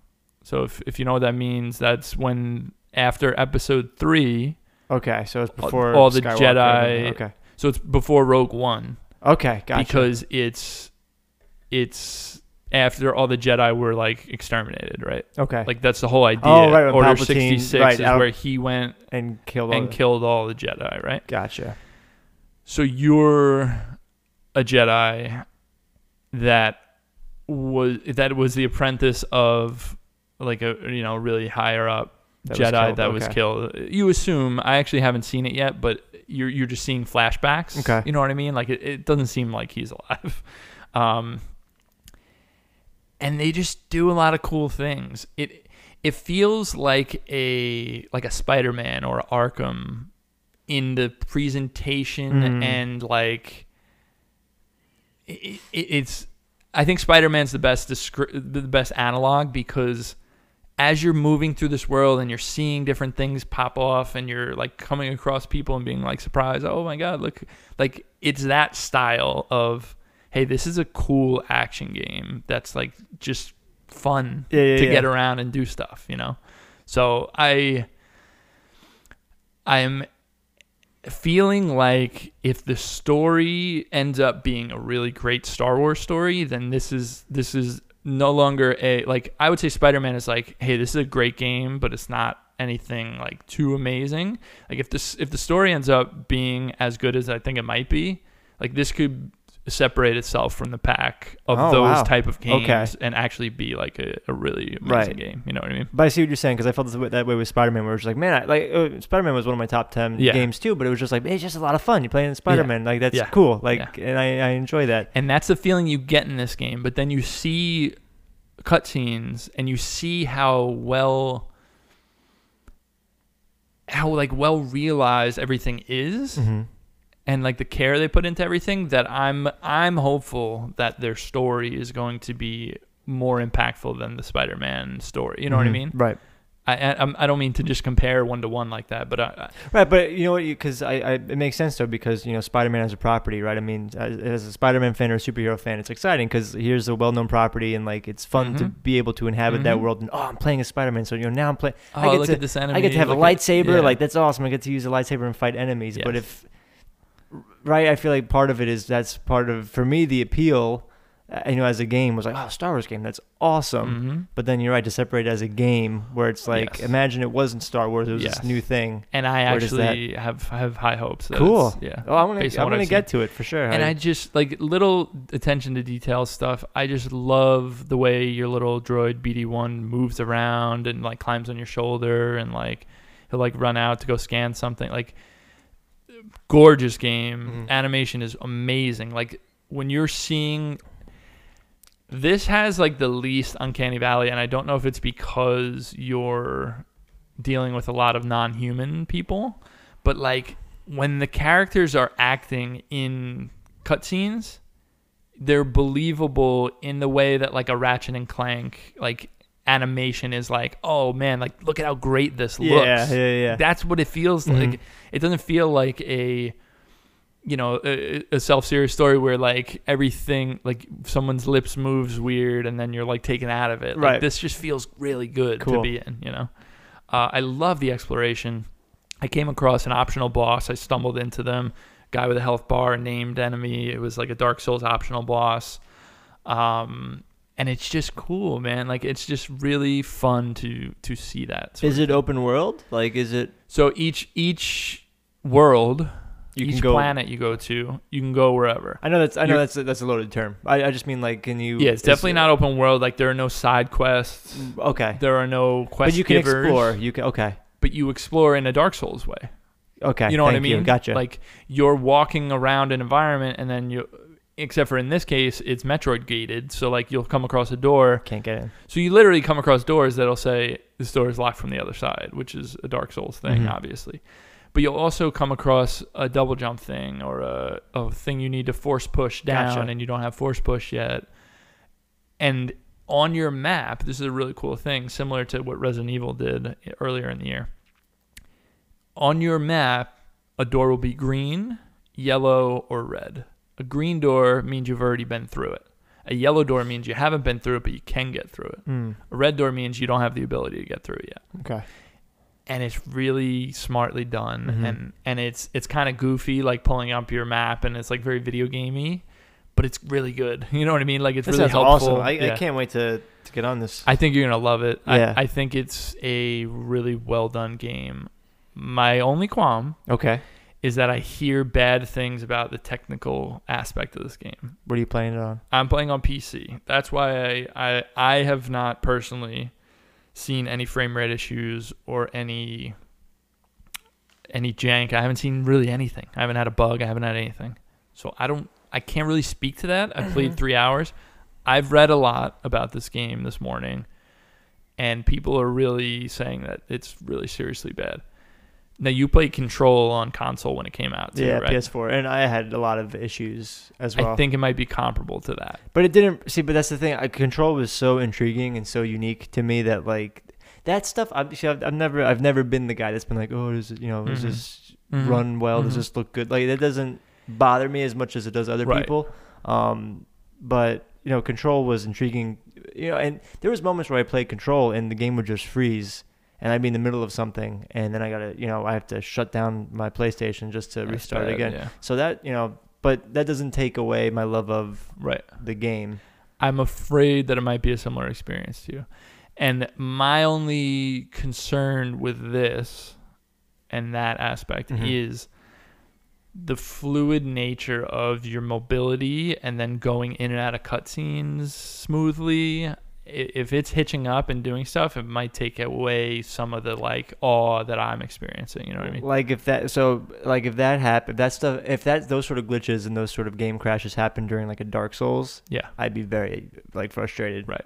so if, if you know what that means that's when after episode three Okay, so it's All- before all the Skywalker. Jedi- Okay. So it's before Rogue One Okay, gotcha. because it's it's after all the Jedi were like exterminated, right? okay, Like that's the whole idea. Oh, right, when Order Palpatine- sixty six right, is out- where he went and killed all and the- killed all the Jedi, right? Gotcha. So you're a Jedi that was that was the apprentice of like a you know really higher up That was Jedi killed, that was okay. killed. You assume I actually haven't seen it yet, but you're you're just seeing flashbacks. Okay. You know what I mean? Like it, it doesn't seem like he's alive. Um, and they just do a lot of cool things. It it feels like a like a Spider-Man or Arkham in the presentation Mm. and like it, it, it's I think Spider-Man's the best descri- the best analog because as you're moving through this world and you're seeing different things pop off and you're like coming across people and being like surprised, oh my god, look like it's that style of hey, this is a cool action game that's like just fun Yeah, yeah, to yeah. get around and do stuff, you know. So I I'm feeling like if the story ends up being a really great Star Wars story, then this is this is no longer a like I would say Spider-Man is like, hey, this is a great game, but it's not anything like too amazing. Like if this if the story ends up being as good as I think it might be, like this could separate itself from the pack of Oh, those wow. type of games Okay. and actually be like a, a really amazing Right. game. You know what I mean? But I see what you're saying because I felt way, that way with Spider-Man, where it's like, man, I, like uh, Spider-Man was one of my top ten Yeah. games too, but it was just like, man, it's just a lot of fun. You're playing Spider-Man, like that's Yeah. cool, like, and I, I enjoy that. And that's the feeling you get in this game. But then you see cutscenes and you see how well how like well realized everything is Mm-hmm. And like the care they put into everything that I'm I'm hopeful that their story is going to be more impactful than the Spider-Man story. You know what I mean? Mm-hmm. Right. I I, I'm- don't mean to just compare one to one like that, but I, I, Right, but you know what? Because I, I, it makes sense though, because you know, Spider-Man as a property, right? I mean, as, as a Spider-Man fan or a superhero fan, it's exciting because here's a well-known property, and like it's fun to Mhm. be able to inhabit that Mhm. world. And oh, I'm playing as Spider-Man, so you know now I'm playing. oh I get look to, at this enemy. I get to have a look at- lightsaber, yeah. like that's awesome. I get to use a lightsaber and fight enemies. But if, right, I feel like part of it is that's part of for me the appeal. Uh, you know, as a game was like, oh, Star Wars game, that's awesome. Mhm. But then you're right to separate it as a game where it's like, Yes. imagine it wasn't Star Wars, it was Yes. this new thing. And I Where does that- actually have have high hopes. That Cool. Yeah. Oh, I'm gonna, I'm gonna I've get to it for sure. And I just like little attention to detail stuff. I just love the way your little droid BD1 moves around and like climbs on your shoulder and like he'll like run out to go scan something. Like gorgeous game. Mhm. Animation is amazing. Like when you're seeing this has like the least uncanny valley and I don't know if it's because you're dealing with a lot of non-human people, but like when the characters are acting in cutscenes, they're believable in the way that like a Ratchet and Clank like animation is like, oh man, like look at how great this yeah, looks. yeah, yeah. That's what it feels Mhm. like. It doesn't feel like a you know a, a self-serious story where like everything like someone's lips moves weird and then you're like taken out of it. Like, Right. this just feels really good to be in you know? Uh, i love the exploration. I came across an optional boss. I stumbled into them. Guy with a health bar named enemy. It was like a dark souls optional boss. Um and it's just cool man like it's just really fun to to see that Is it open world? Like, is it? so each each world You each can go. planet you go to, you can go wherever. I know that's I know You're- that's a, that's a loaded term. I, I just mean like, can you? Yeah, it's definitely it- not open world. Like there are no side quests. Mm, okay, There are no quest but you can givers, explore. You can. Okay, but you explore in a Dark Souls way. okay. You know what I thank you. mean? Gotcha. Like you're walking around an environment, and then you, except for in this case, it's Metroid gated. So like you'll come across a door. can't get in. So you literally come across doors that'll say this door is locked from the other side, which is a Dark Souls thing, Mhm. obviously. But you'll also come across a double jump thing or a, a thing you need to force push down Gotcha. and you don't have force push yet. And on your map, this is a really cool thing, similar to what Resident Evil did earlier in the year. On your map, a door will be green, yellow, or red. A green door means you've already been through it. A yellow door means you haven't been through it, but you can get through it. Mm, A red door means you don't have the ability to get through it yet. okay. and it's really smartly done Mhm. and and it's it's kind of goofy like pulling up your map and it's like very video gamey but it's really good you know what i mean like it's That really helpful awesome. I, Yeah. I can't wait to, to get on this. I think you're gonna love it Yeah. I, I think it's a really well done game my only qualm okay. Is that i hear bad things about the technical aspect of this game What are you playing it on? I'm playing on PC. That's why I, I I have not personally seen any frame rate issues or any any jank. I haven't seen really anything. I haven't had a bug. I haven't had anything. So I don't I can't really speak to that. I played 3 hours. I've read a lot about this game this morning and people are really saying that it's really seriously bad. Now you played Control on console when it came out too, yeah, right? PS4, and I had a lot of issues as well. I think it might be comparable to that. But it didn't see. But that's the thing. I, Control was so intriguing and so unique to me that like that stuff. I've, I've, never I've never been the guy that's been like, oh, does it, you know, does Mhm. this Mhm. run well? Does Mhm. this look good? Like that doesn't bother me as much as it does other Right. people. Um, but you know, Control was intriguing. You know, and there was moments where I played Control and the game would just freeze. And I'd be in the middle of something, and then I gotta, you know, I have to shut down my PlayStation just to That's restart bad, again. Yeah. So that, you know, but that doesn't take away my love of Right. the game. I'm afraid that it might be a similar experience to you. And my only concern with this and that aspect Mhm. is the fluid nature of your mobility and then going in and out of cutscenes smoothly. If it's hitching up and doing stuff, it might take away some of the like awe that I'm experiencing. You know what I mean? Like if that, so like if that happen, if that stuff, if that those sort of glitches and those sort of game crashes happen during like a Dark Souls, Yeah. I'd be very like frustrated. Right.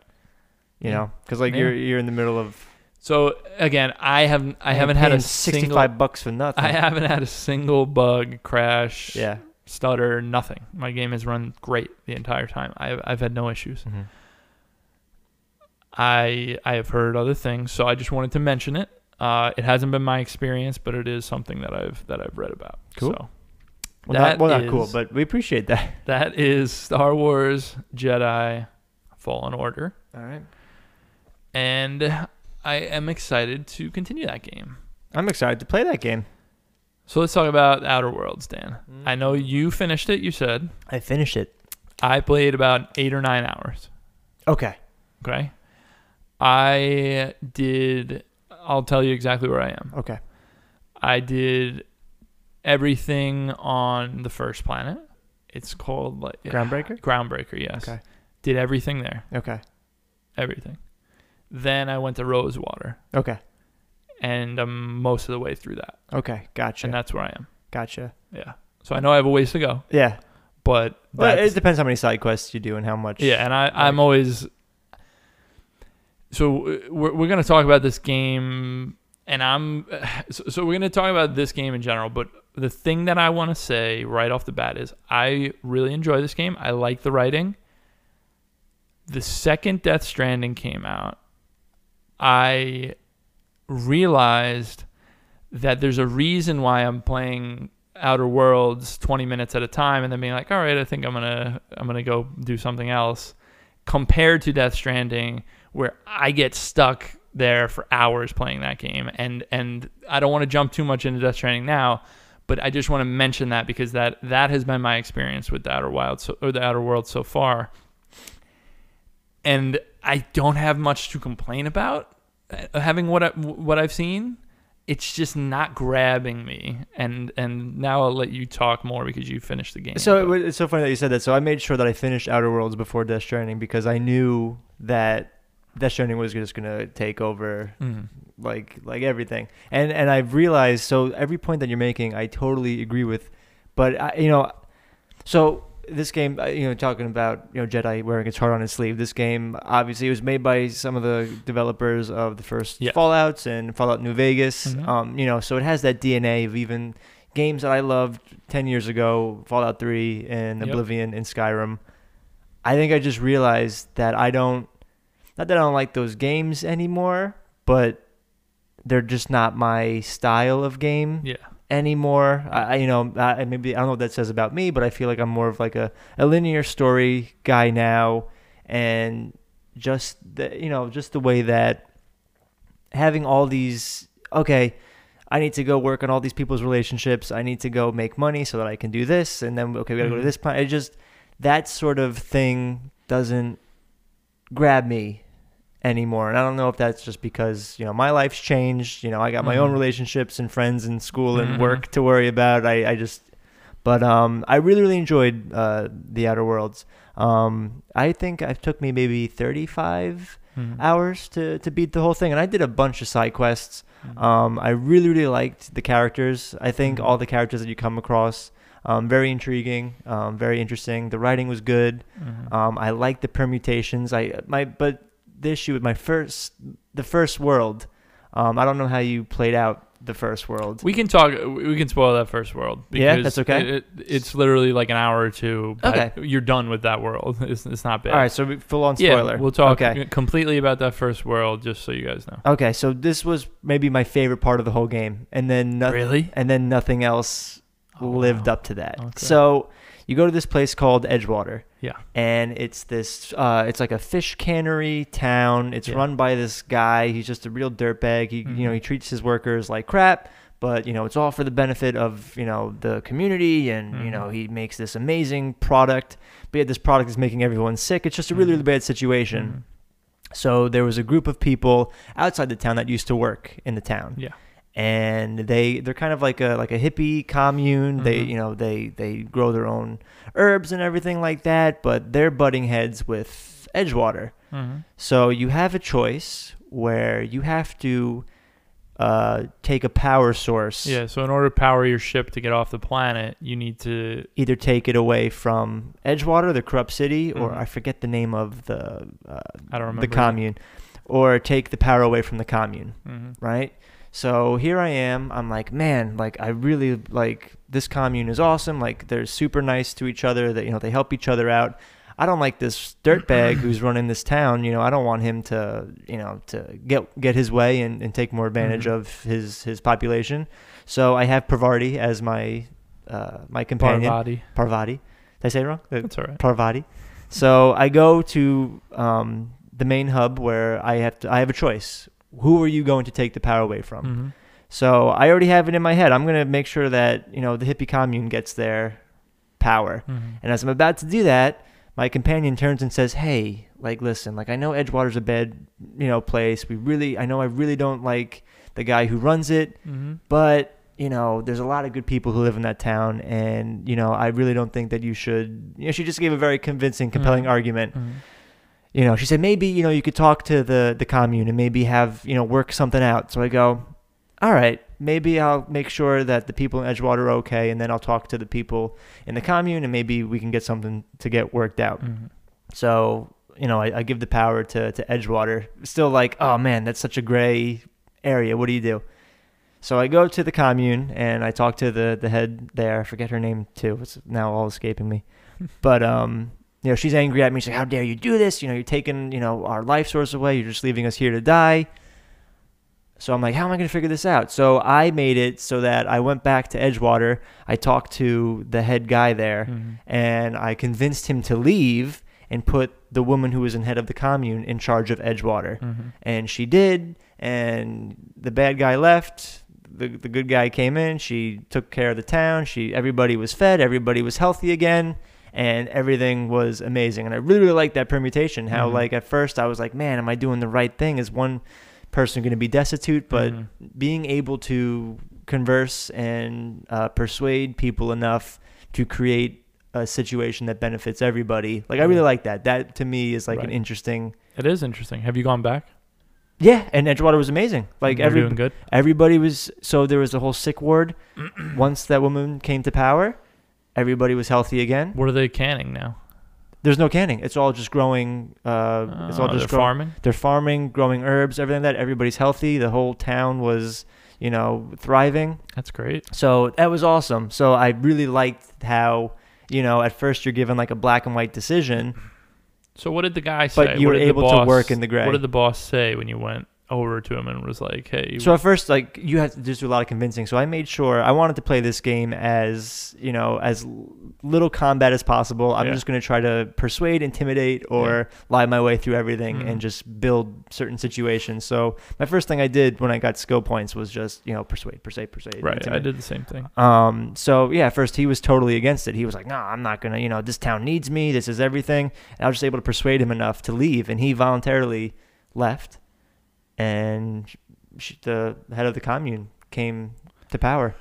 You Yeah. know, because like Yeah. you're you're in the middle of So again, I haven't I haven't had a single sixty-five bucks for nothing. I haven't had a single bug, crash, yeah. stutter, nothing. My game has run great the entire time. I've, I've had no issues. Mhm. I I have heard other things, so I just wanted to mention it. Uh, it hasn't been my experience, but it is something that I've that I've read about. Cool. So Well, not, that well, not cool, but we appreciate that. that is Star Wars Jedi Fallen Order, All right. and I am excited to continue that game. I'm excited to play that game. So let's talk about Outer Worlds, Dan. Mm. I know you finished it. You said I finished it. I played about eight or nine hours. Okay. Okay. I did. I'll tell you exactly where I am. Okay. I did everything on the first planet. It's called like Groundbreaker. Groundbreaker. Yes. Okay. Did everything there. Okay. Everything. Then I went to Rosewater, Okay. and I'm most of the way through that, Okay. Gotcha. and that's where I am. gotcha. Yeah. So I know I have a ways to go, Yeah. but Well, that's- it depends how many side quests you do and how much. Yeah, and I, I'm always. So uh, we're we're gonna talk about this game, and I'm so, so we're gonna talk about this game in general. But the thing that I want to say right off the bat is I really enjoy this game. I like the writing. The second Death Stranding came out, I realized that there's a reason why I'm playing Outer Worlds 20 minutes at a time and then being like, all right, I think I'm gonna I'm gonna go do something else. Compared to Death Stranding, where I get stuck there for hours playing that game, and and I don't want to jump too much into Death Stranding now, but I just want to mention that because that that has been my experience with the Outer Wild so, or the Outer World so far, and I don't have much to complain about uh, having what I, what I've seen it's just not grabbing me and and now I'll let you talk more because you finished the game. So it but- was, it's so funny that you said that. So I made sure that I finished Outer Worlds before Death Stranding because I knew that Death Stranding was just gonna take over Mhm. like like everything. And and I've realized so every point that you're making, I totally agree with. But I, you know, so this game, uh, you know, talking about you know Jedi wearing its heart on his sleeve. This game obviously was made by some of the developers of the first Yeah. Fallout's and Fallout New Vegas. Mhm. Um, you know, so it has that DNA of even games that I loved ten years ago, Fallout Three and Yep. Oblivion and Skyrim. I think I just realized that I don't, not that I don't like those games anymore, but they're just not my style of game yeah. anymore. I, you know, I, maybe I don't know what that says about me, but I feel like I'm more of like a, a linear story guy now, and just the, you know, just the way that having all these okay, I need to go work on all these people's relationships. I need to go make money so that I can do this, and then okay, we gotta go to Mhm. this plan. It just that sort of thing doesn't grab me anymore. And I don't know if that's just because, you know, my life's changed. You know, I got my own Mhm. relationships and friends and school and Mhm. work to worry about. I, I just, but um, I really, really enjoyed uh, The Outer Worlds. Um, I think it took me maybe 35 Mhm. hours to, to beat the whole thing. And I did a bunch of side quests. Mhm. Um, I really, really liked the characters. I think Mhm. all the characters that you come across, um, very intriguing, um, very interesting. The writing was good. Mhm. Um, I liked the permutations. I my but the issue with my first the first world. Um, I don't know how you played out the first world. We can talk. We can spoil that first world. Yeah, that's okay. It, it, it's literally like an hour or two. Okay. You're done with that world. It's, it's not bad. All right, so full on spoiler. Yeah, we'll talk Okay. completely about that first world, just so you guys know. Okay, so this was maybe my favorite part of the whole game, and then nothing. Really? and then nothing else Oh, lived wow. up to that. Okay. So you go to this place called Edgewater. Yeah. And it's this uh it's like a fish cannery town. It's Yeah. run by this guy. He's just a real dirtbag. He you know, Mhm. he treats his workers like crap, but you know, it's all for the benefit of, you know, the community and you know, Mhm. he makes this amazing product. But yet this product is making everyone sick. It's just a really, really bad situation. So there was a group of people outside the town that used to work in the town Yeah. And they they're kind of like a like a hippie commune. They Mhm. you know they they grow their own herbs and everything like that, but they're butting heads with Edgewater. Mhm. So you have a choice where you have to uh, take a power source. Yeah. So in order to power your ship to get off the planet, you need to. Either take it away from Edgewater, the corrupt city, or Mhm. I forget the name of the uh, I don't remember. the commune, or take the power away from the commune. Mhm. right? So here I am. I'm like, man, like I really like this commune is awesome. Like they're super nice to each other. That you know they help each other out. I don't like this dirtbag who's running this town. You know, I don't want him to, you know, to get get his way and, and take more advantage Mhm. of his his population. So I have Parvati as my uh, my companion. Parvati. Parvati. Did I say it wrong? Uh, That's all right. Parvati. So I go to um, the main hub where I have to. I have a choice. Who are you going to take the power away from? Mhm. So I already have it in my head. I'm gonna make sure that you know the hippie commune gets their power. Mhm. And as I'm about to do that, my companion turns and says, "Hey, like listen, like I know Edgewater's a bad, you know, place. We really, I know I really don't like the guy who runs it, Mhm. but you know, there's a lot of good people who live in that town, and you know, I really don't think that you should." You know, she just gave a very convincing, compelling Mhm. argument. Mhm. You know, she said maybe you know you could talk to the the commune and maybe have you know work something out. So I go, all right, maybe I'll make sure that the people in Edgewater are okay, and then I'll talk to the people in the commune, and maybe we can get something to get worked out. Mhm. So you know, I, I give the power to to Edgewater. Still like, oh man, that's such a gray area. What do you do? So I go to the commune and I talk to the the head there. I forget her name too. It's now all escaping me. But um, you know, she's angry at me. She's like, "How dare you do this? You know, you're taking you know our life source away. You're just leaving us here to die." So I'm like, "How am I going to figure this out?" So I made it so that I went back to Edgewater. I talked to the head guy there, Mhm. and I convinced him to leave and put the woman who was in head of the commune in charge of Edgewater. Mhm. And she did, and the bad guy left. The, the good guy came in. She took care of the town. She everybody was fed. Everybody was healthy again, and everything was amazing. And I really really liked that permutation. How Mhm. like at first I was like, man, am I doing the right thing? Is one person going to be destitute? But Mhm. being able to converse and uh, persuade people enough to create a situation that benefits everybody. Like I really like that. That to me is like an interesting. It is interesting. Have you gone back? Yeah, and Edgewater was amazing. Like every doing good. everybody was so there was a whole sick ward. Once that woman came to power, everybody was healthy again. What are they canning now? There's no canning. It's all just growing. Uh, it's all Oh, just they're grow- farming. They're farming, growing herbs, everything like that. Everybody's healthy. The whole town was, you know, thriving. That's great. So that was awesome. So I really liked how, you know, at first you're given like a black and white decision. So what did the guy say? But you What were able to work in the gray. What did the boss say when you went over to him and was like, "Hey, So at first, like you had to just do a lot of convincing. So I made sure I wanted to play this game as you know as little combat as possible. I'm Yeah. just going to try to persuade, intimidate, or lie my way through everything Mhm. and just build certain situations. So my first thing I did when I got skill points was just you know persuade, persuade, persuade. right? I did the same thing. Um, so yeah, at first he was totally against it. He was like, "No, I'm not gonna. You know, this town needs me. This is everything." And I was just able to persuade him enough to leave, and he voluntarily left. And sh- the head of the commune came to power,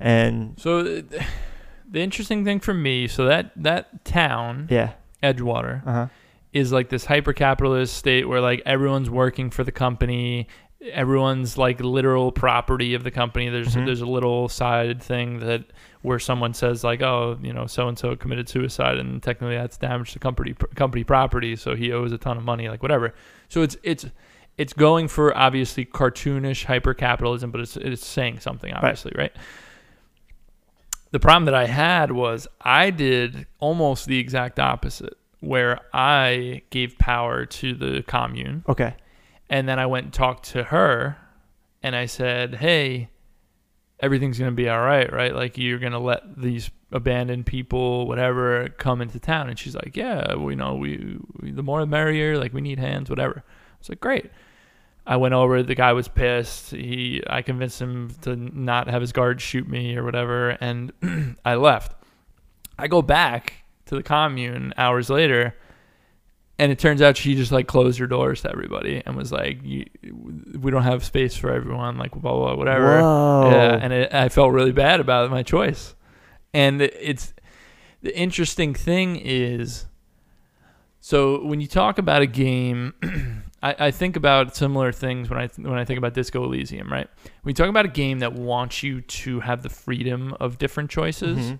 and So the interesting thing for me, so that that town, yeah, Edgewater, uh huh, is like this hyper capitalist state where like everyone's working for the company. Everyone's like literal property of the company. There's Mhm. there's a little side thing that where someone says like oh you know so and so committed suicide and technically that's damage to company company property so he owes a ton of money like whatever. So it's it's it's going for obviously cartoonish hyper capitalism but it's it's saying something obviously right the problem that I had was I did almost the exact opposite, where I gave power to the commune, okay, and then I went and talked to her, and I said, "Hey, everything's gonna be all right, right? Like you're gonna let these abandoned people, whatever, come into town." And she's like, "Yeah, we know we, we the more the merrier. Like we need hands, whatever." I was like, "Great." I went over. The guy was pissed. He, I convinced him to not have his guard shoot me or whatever, and I left. I go back to the commune hours later, and it turns out she just like closed her doors to everybody and was like, "We don't have space for everyone." Like blah blah, blah whatever. Whoa. Yeah, and it, I felt really bad about my choice. And it's the interesting thing is, so when you talk about a game, I, I think about similar things when I when I think about Disco Elysium, right? When you talk about a game that wants you to have the freedom of different choices, Mhm.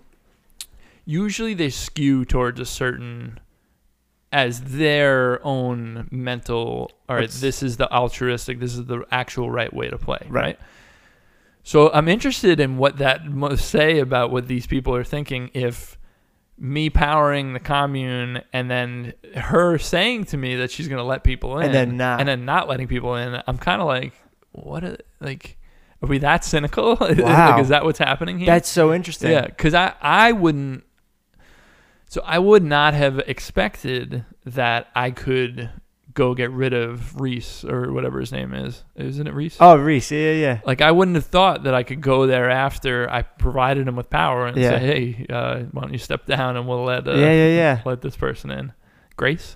usually they skew towards a certain as their own mental all right What's- this is the altruistic this is the actual right way to play right, Right. so i'm interested in what that must say about what these people are thinking if me powering the commune and then her saying to me that she's going to let people in And then not. and then not letting people in i'm kind of like what a, like are we that cynical like, Wow. is that what's happening here That's so interesting. yeah, because I I wouldn't. So I would not have expected that I could go get rid of Reese or whatever his name is. Isn't it Reese? Oh, Reese. Yeah, yeah. Like I wouldn't have thought that I could go there after I provided him with power and Yeah. say, "Hey, uh, why don't you step down and we'll let uh, yeah, yeah, yeah. let this person in." Grace?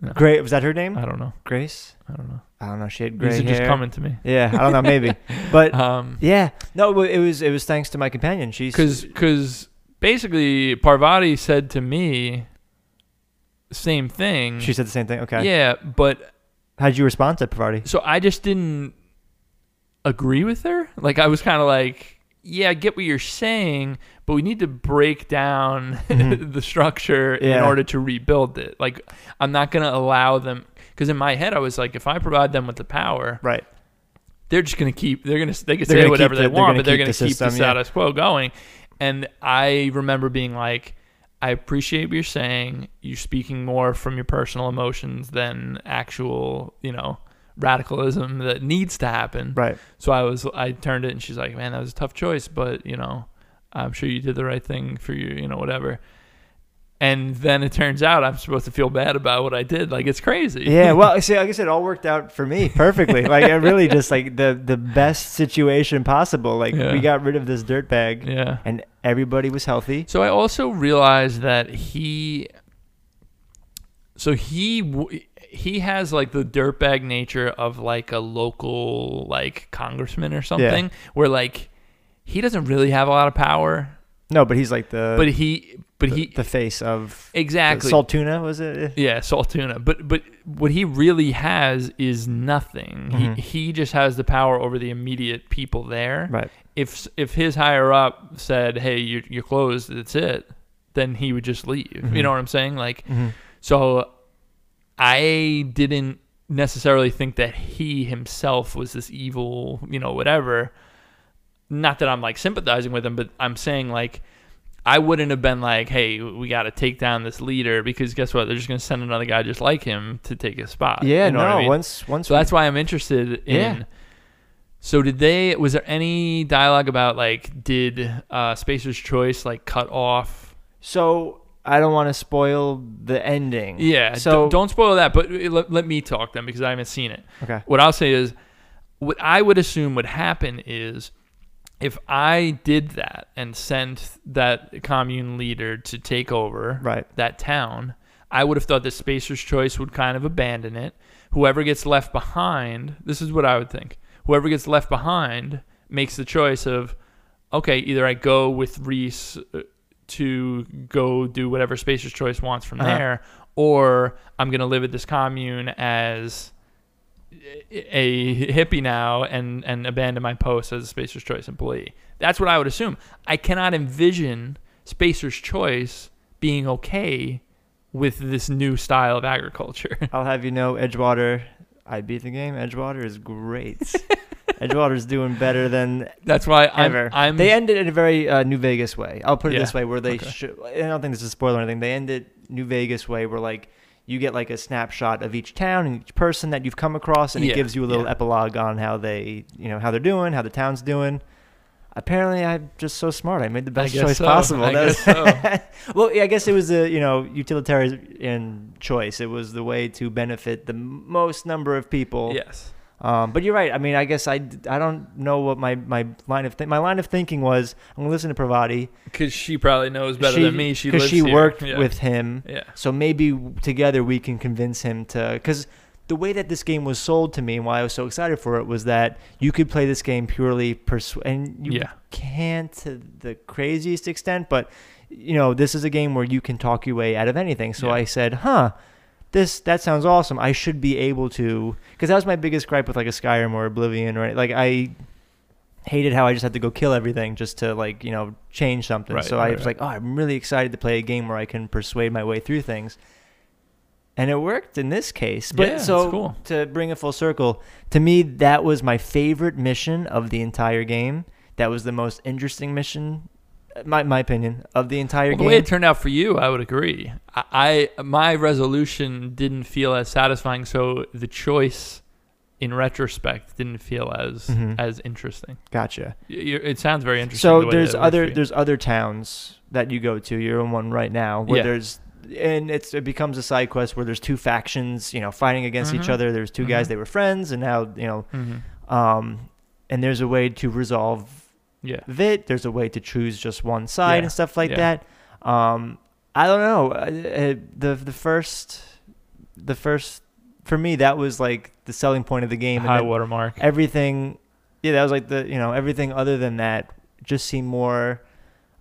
No. Great. Was that her name? I don't know. Grace. I don't know. I don't know. She had gray These are just coming to me. Yeah, I don't know. Maybe, but Um, yeah. No, it was it was thanks to my companion. She's because because basically Parvati said to me same thing. she said the same thing. Okay. Yeah, but How'd you respond to Parvati? so I just didn't agree with her. Like I was kind of like, yeah, I get what you're saying, but we need to break down Mhm. the structure in Yeah. order to rebuild it. Like I'm not going to allow them because in my head I was like if I provide them with the power, Right. they're just going to keep they're going to they can They're say gonna whatever keep they the- they're want, gonna but they're keep going the to keep the system, yeah. status quo going. And I remember being like I appreciate what you're saying. You're speaking more from your personal emotions than actual, you know, radicalism that needs to happen. Right. So I was, I turned it, and she's like, "Man, that was a tough choice, but you know, I'm sure you did the right thing for you, you know, whatever." And then it turns out I'm supposed to feel bad about what I did. Like it's crazy. Yeah. Well, see, like I said, it all worked out for me perfectly. like it really just like the the best situation possible. Like Yeah. we got rid of this dirt bag, yeah. and everybody was healthy. So I also realized that he, so he he has like the dirtbag nature of like a local like congressman or something, where like he doesn't really have a lot of power, No, but he's like the but he but the, he the face of exactly Saltuna was it? yeah Saltuna, but but what he really has is nothing. Mhm. He he just has the power over the immediate people there. Right. if if his higher up said, "Hey, you're you're closed. That's it," then he would just leave. Mhm. You know what I'm saying? Like, hmm so I didn't necessarily think that he himself was this evil, you know, whatever. Not that I'm like sympathizing with him, but I'm saying like I wouldn't have been like, "Hey, we got to take down this leader," because guess what? They're just gonna send another guy just like him to take his spot. Yeah, You know no. I mean? Once once So we- that's why I'm interested in. Yeah. So did they? Was there any dialogue about like did uh, Spacer's Choice like cut off? so I don't want to spoil the ending. Yeah. So So don't spoil that. But let, let me talk then because I haven't seen it. okay. What I'll say is, what I would assume would happen is, if I did that and sent that commune leader to take over Right. that town, I would have thought that Spacer's Choice would kind of abandon it. Whoever gets left behind, this is what I would think. Whoever gets left behind makes the choice of, okay, either I go with Reese uh, to go do whatever Spacer's Choice wants from Uh-huh. there, or I'm going to live at this commune as a hippie now and and abandon my post as a Spacer's Choice employee. That's what I would assume. I cannot envision Spacer's Choice being okay with this new style of agriculture. I'll have you know, Edgewater. I beat the game. Edgewater is great. Edgewater's doing better than That's why I'm, ever. I'm they ended in a very uh, New Vegas way. I'll put it Yeah. this way, where they Okay. should. I don't think this is a spoiler or anything. They ended New Vegas way, where like you get like a snapshot of each town and each person that you've come across, and Yeah, it gives you a little yeah. epilogue on how they, you know, how they're doing, how the town's doing. Apparently, I'm just so smart. I made the best guess choice so. possible. I That guess was- well, yeah, I guess it was a you know utilitarian choice. It was the way to benefit the most number of people. yes. Um, but you're right. I mean, I guess I, I don't know what my, my line of th- my line of thinking was. I'm gonna listen to Pravati Because she probably knows better She- than me. She because she here. worked Yeah. with him. Yeah. So maybe together we can convince him to. Because the way that this game was sold to me and why I was so excited for it was that you could play this game purely persu- and you Yeah. can't to the craziest extent, but you know this is a game where you can talk your way out of anything. So Yeah. I said, huh. This that sounds awesome. I should be able to because that was my biggest gripe with like a Skyrim or Oblivion or like I hated how I just had to go kill everything just to like you know change something. Right, so I right, was right. like, oh, I'm really excited to play a game where I can persuade my way through things, and it worked in this case. But Yeah, so cool. to bring it full circle, to me that was my favorite mission of the entire game. That was the most interesting mission, my my opinion, of the entire Well, the game. way it turned out for you, I would agree. I, I my resolution didn't feel as satisfying, so the choice, in retrospect, didn't feel as Mhm. as interesting. gotcha. Y- y- It sounds very interesting. So the there's that it worked other there's other towns that you go to. You're in one right now where Yeah. there's and it's it becomes a side quest where there's two factions, you know, fighting against each Mhm. other. There's 2 guys Mhm. they were friends and now you know, Mhm. um, and there's a way to resolve Yeah. it. There's a way to choose just one side Yeah. and stuff like Yeah. that. Um, I don't know. Uh, uh, the the first the first for me that was like the selling point of the game. and High watermark. everything yeah that was like the you know everything other than that just seemed more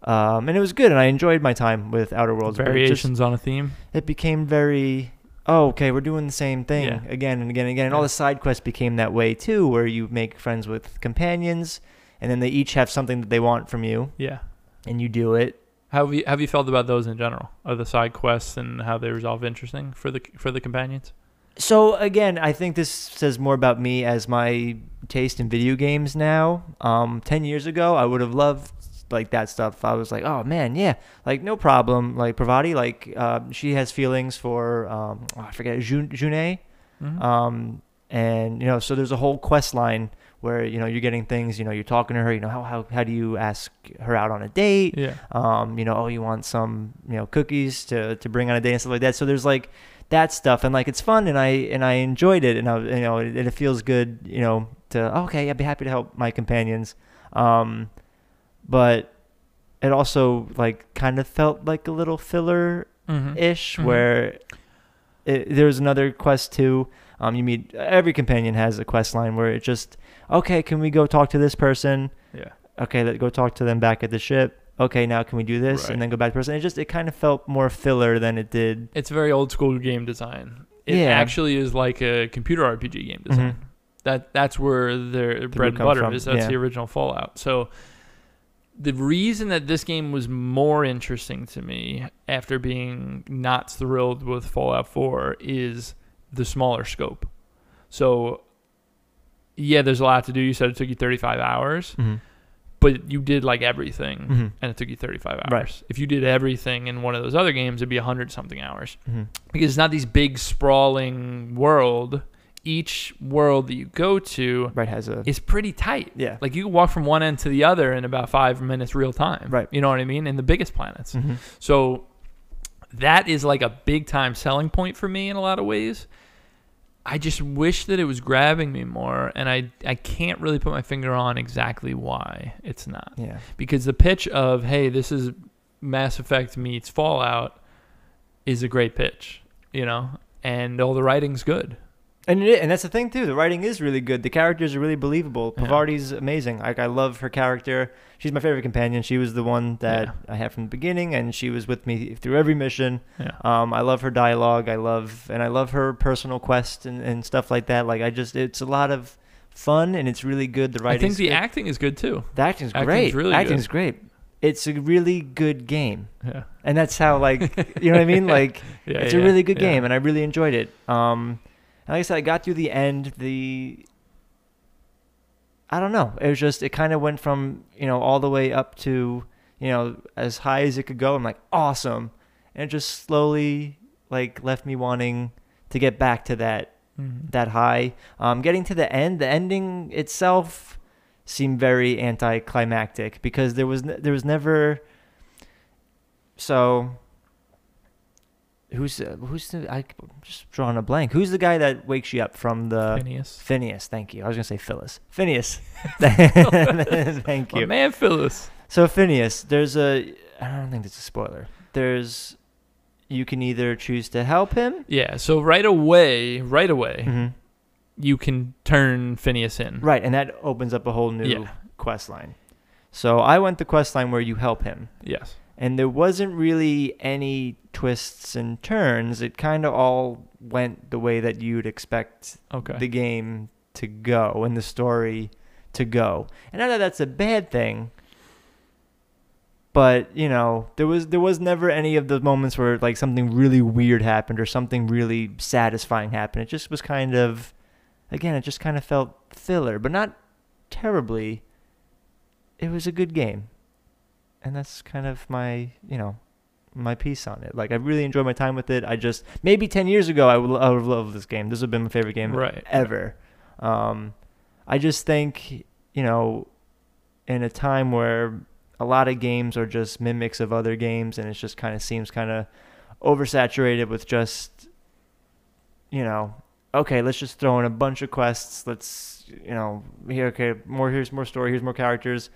um and it was good and i enjoyed my time with outer worlds it, just, Variations on a theme. it became very oh okay we're doing the same thing Yeah. again and again and again and all the side quests became that way too where you make friends with companions and then they each have something that they want from you Yeah. and you do it How have you have you felt about those in general? Are the side quests and how they resolve interesting for the for the companions? So again, I think this says more about me as my taste in video games now. Um, ten years ago, I would have loved like that stuff. I was like, oh man, yeah, like no problem. Like Pravati, like uh, she has feelings for um, oh, I forget June Junet. Mhm. Um, and you know, so there's a whole quest line where you know you're getting things. You know, you're talking to her. You know, how how how do you ask her out on a date? yeah. um, you know, oh, you want some, you know, cookies to, to bring on a date and stuff like that. So there's like that stuff, and like it's fun, and I and I enjoyed it, and I, you know, it, it feels good, you know, to okay, I'd be happy to help my companions, um, but it also like kind of felt like a little filler ish Mhm. where it, there's another quest too. Um, you meet every companion has a quest line where it just okay, can we go talk to this person? Yeah. okay, let go talk to them back at the ship. Okay, now can we do this Right. and then go back to person? It just it kind of felt more filler than it did. It's very old school game design. It Yeah. actually is like a computer RPG game design. Mhm. That that's where their bread and butter from, is. That's yeah. the original Fallout. So the reason that this game was more interesting to me after being not thrilled with Fallout 4 is the smaller scope. So yeah, there's a lot to do. You said it took you 35 hours. but you did like everything, Mhm. and it took you 35 hours. Right. If you did everything in one of those other games, it'd be 100 something hours Mhm. because it's not these big sprawling world. Each world that you go to Right has a is pretty tight. yeah. Like you can walk from one end to the other in about five minutes real time. Right. You know what I mean? In the biggest planets. Mhm. So that is like a big time selling point for me in a lot of ways. I just wish that it was grabbing me more, and I I can't really put my finger on exactly why it's not. Yeah. Because the pitch of hey, this is Mass Effect meets Fallout is a great pitch, you know, and all the writing's good. And it, and that's the thing too. The writing is really good. The characters are really believable. Yeah. Pavardi's amazing. Like I love her character. She's my favorite companion. She was the one that Yeah. I had from the beginning, and she was with me through every mission. Yeah. Um, I love her dialogue. I love and I love her personal quest and, and stuff like that. Like I just, it's a lot of fun and it's really good. The I writing. think the acting is good too. the acting's acting's great. really acting's good. great. It's a really good game, Yeah. and that's how like you know what I mean. Like Yeah. it's yeah, a really good yeah. game, and I really enjoyed it. Um, like I said, I got through the end. The I don't know. It was just it kind of went from you know all the way up to you know as high as it could go. I'm like awesome, and it just slowly like left me wanting to get back to that Mhm. that high. Um, getting to the end, the ending itself seemed very anticlimactic because there was there was never. So. Who's uh, who's the, I just drawing a blank. Who's the guy that wakes you up from the Phineas. Phineas? Thank you. I was gonna say Phyllis. Phineas. thank My you. man Phyllis. So Phineas, there's a. I don't think it's a spoiler. There's. You can either choose to help him. Yeah. So right away, right away, hmm you can turn Phineas in. Right, and that opens up a whole new Yeah. quest line. So I went the quest line where you help him, Yes. And there wasn't really any twists and turns. It kind of all went the way that you'd expect Okay. the game to go and the story to go. And not that that's a bad thing, but you know, there was there was never any of those moments where like something really weird happened or something really satisfying happened. It just was kind of again, it just kind of felt filler, but not terribly. It was a good game. And that's kind of my, you know, my piece on it. Like I really enjoyed my time with it. I just maybe 10 years ago I would I would have loved this game. This would have been my favorite game Right. ever. Um, I just think, you know, in a time where a lot of games are just mimics of other games and it just kind of seems kind of oversaturated with just, you know, okay, let's just throw in a bunch of quests. Let's, you know, here, okay, more, here's more story, here's more characters.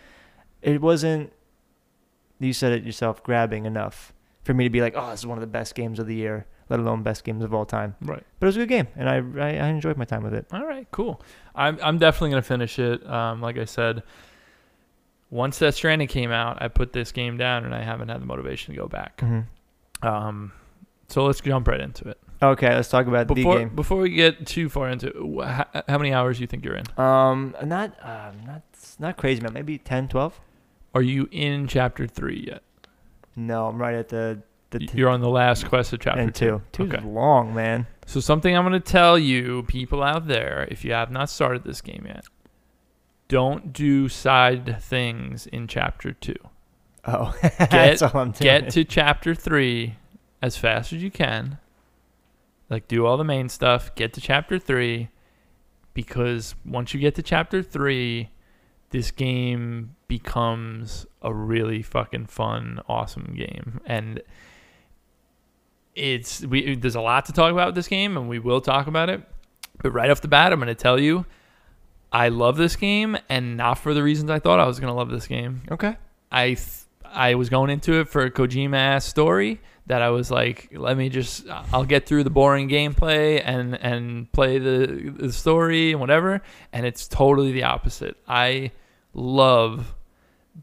It wasn't, you said it yourself, grabbing enough for me to be like, oh, this is one of the best games of the year, let alone best games of all time. Right. But it was a good game, and I I, I enjoyed my time with it. All right. Cool. I'm I'm definitely gonna finish it. Um, like I said, once Death Stranding came out, I put this game down, and I haven't had the motivation to go back. Mm-hmm. Um, so let's jump right into it. Okay, let's talk about Before the game. before we get too far into it, how, how many hours do you think you're in? Um, not uh, not not crazy, man. Maybe 10, 12? Are you in chapter three yet? No, I'm right at the the t- You're on the last quest of chapter and two. Two's Okay. long, man. So something I'm going to tell you, people out there, if you have not started this game yet, don't do side things in chapter two. Oh, that's all I'm doing. Get to chapter three as fast as you can. Like do all the main stuff. Get to chapter three, because once you get to chapter three, this game becomes a really fucking fun, awesome game, and it's we. There's a lot to talk about with this game, and we will talk about it. But right off the bat, I'm going to tell you, I love this game, and not for the reasons I thought I was going to love this game. okay. I th- I was going into it for a Kojima ass story that I was like, let me just I'll get through the boring gameplay and and play the the story and whatever. And it's totally the opposite. I love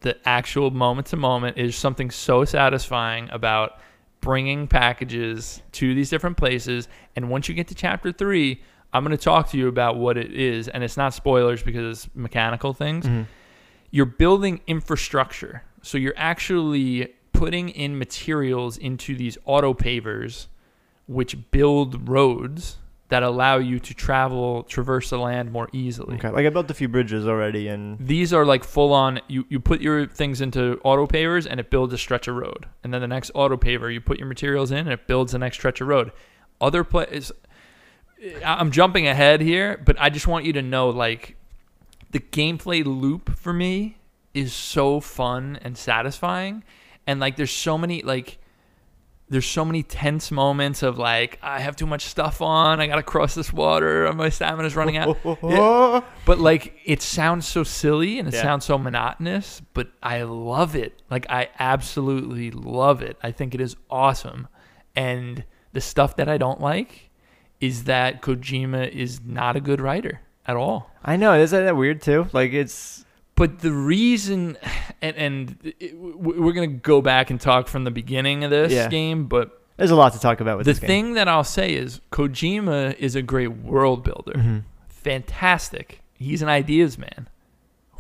the actual moment to moment is something so satisfying about bringing packages to these different places. And once you get to chapter three, I'm going to talk to you about what it is, and it's not spoilers because it's mechanical things Mhm. you're building infrastructure. So you're actually putting in materials into these auto pavers, which build roads that allow you to travel, traverse the land more easily. Okay. Like I built a few bridges already, and These are like full on. You you put your things into auto pavers and it builds a stretch of road, and then the next auto paver you put your materials in and it builds the next stretch of road. Other places, I'm jumping ahead here, but I just want you to know like the gameplay loop for me is so fun and satisfying, and like there's so many like there's so many tense moments of like I have too much stuff on, I gotta cross this water, my stamina's running out. Yeah. But like it sounds so silly and it Yeah. sounds so monotonous, but I love it. Like I absolutely love it. I think it is awesome. And the stuff that I don't like is that Kojima is not a good writer at all. I know. Isn't that weird too? Like it's But the reason, and, and it, we're gonna go back and talk from the beginning of this Yeah. game, but there's a lot to talk about with the this game. thing that I'll say is Kojima is a great world builder. Mhm. fantastic. He's an ideas man.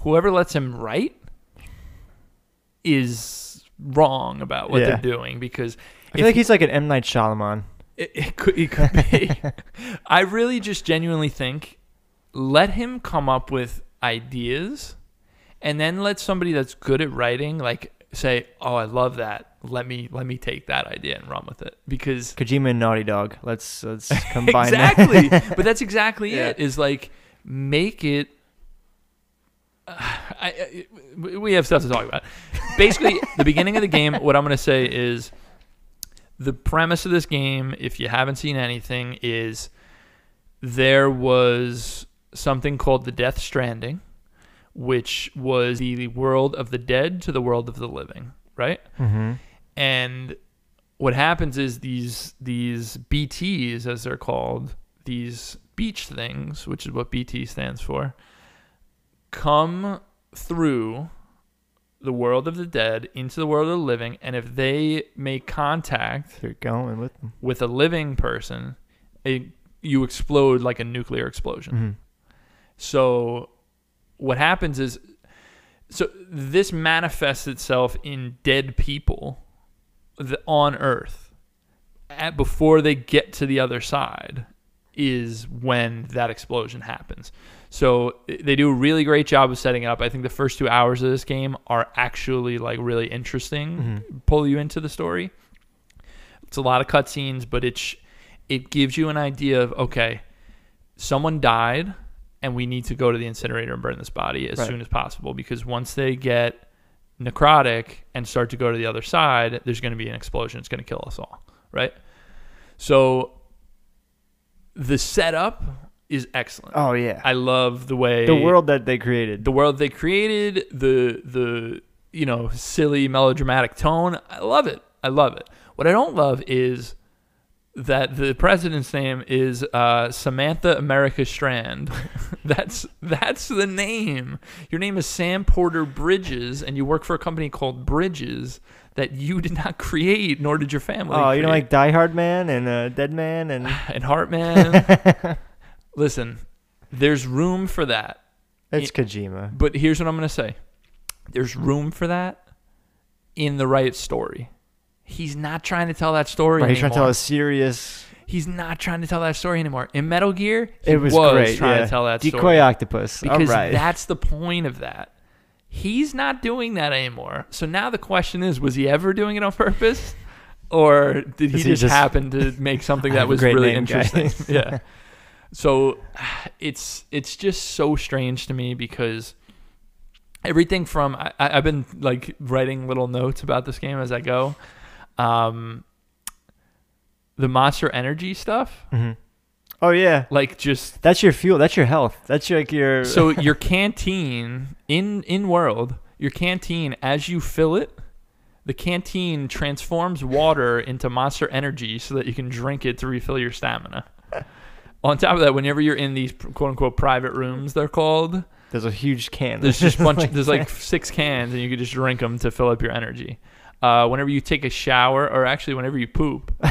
Whoever lets him write is wrong about what Yeah. they're doing because I feel if like he's like an M Night Shyamalan. it, it could, it could be. I really just genuinely think let him come up with ideas and then let somebody that's good at writing like say, "Oh, I love that. Let me let me take that idea and run with it." Because Kojima and Naughty Dog. Let's let's combine exactly. that. but that's exactly Yeah. it. Is like make it. Uh, I, I, we have stuff to talk about. Basically, the beginning of the game. What I'm going to say is the premise of this game. If you haven't seen anything, is there was something called the Death Stranding, which was the world of the dead to the world of the living. Right hmm and what happens is these these BTs as they're called these beach things which is what BT stands for come through the world of the dead into the world of the living and if they make contact They're going with them. with a living person it, you explode like a nuclear explosion hmm so what happens is so this manifests itself in dead people on earth at, before they get to the other side is when that explosion happens. So they do a really great job of setting it up. I think the first 2 hours of this game are actually like really interesting, mm-hmm. pull you into the story. It's a lot of cutscenes, but it's it gives you an idea of okay, someone died and we need to go to the incinerator and burn this body as Right. soon as possible because once they get necrotic and start to go to the other side, there's going to be an explosion. It's going to kill us all, right? So the setup is excellent. Oh yeah. I love the way the world that they created. the world they created, the the you know silly melodramatic tone. I love it. I love it. What I don't love is that the president's name is uh, Samantha America Strand. that's that's the name. Your name is Sam Porter Bridges, and you work for a company called Bridges that you did not create, nor did your family. oh, you know, create. like Die Hard Man and uh, Dead Man and and Heart Man. Listen, there's room for that. it's Kojima. But here's what I'm going to say there's room for that in the right story. He's not trying to tell that story Right, he's trying to tell a serious. He's not trying to tell that story anymore. In Metal Gear, he It was, was great. trying yeah. to tell that Decoy story. octopus. Because All right. that's the point of that. He's not doing that anymore. So now the question is was he ever doing it on purpose? Or did he he just, just- happen to make something that was really name, interesting? yeah. So it's it's just so strange to me because everything from I, I- I've been like writing little notes about this game as I go. Um, the Monster Energy stuff, Mhm. Oh yeah. like just That's your fuel. That's your health. That's your, like your. so your canteen in in world, your canteen as you fill it, the canteen transforms water into Monster Energy so that you can drink it to refill your stamina. On top of that, whenever you're in these quote unquote private rooms, they're called. there's a huge can. There's just a bunch. there's like six cans, and you can just drink them to fill up your energy. Uh, whenever you take a shower, or actually whenever you poop,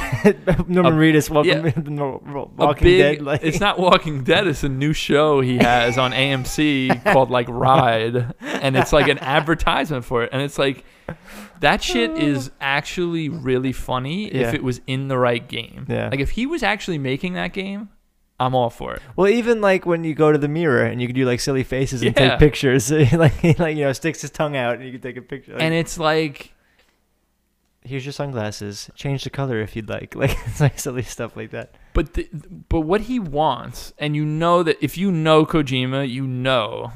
Norman Reedus. Welcome yeah. to the Nor- Ro- a Walking big, Dead. Like it's not Walking Dead. It's a new show he has on AMC called like Ride, and it's like an advertisement for it. And it's like that shit is actually really funny Yeah. if it was in the right game. Yeah. Like if he was actually making that game, I'm all for it. Well, even like when you go to the mirror and you can do like silly faces and Yeah. take pictures, like like you know sticks his tongue out and you can take a picture. Like, And it's like here's your sunglasses. Change the color if you'd like. Like it's like silly stuff like that. But the, but what he wants, and you know that if you know Kojima, you know,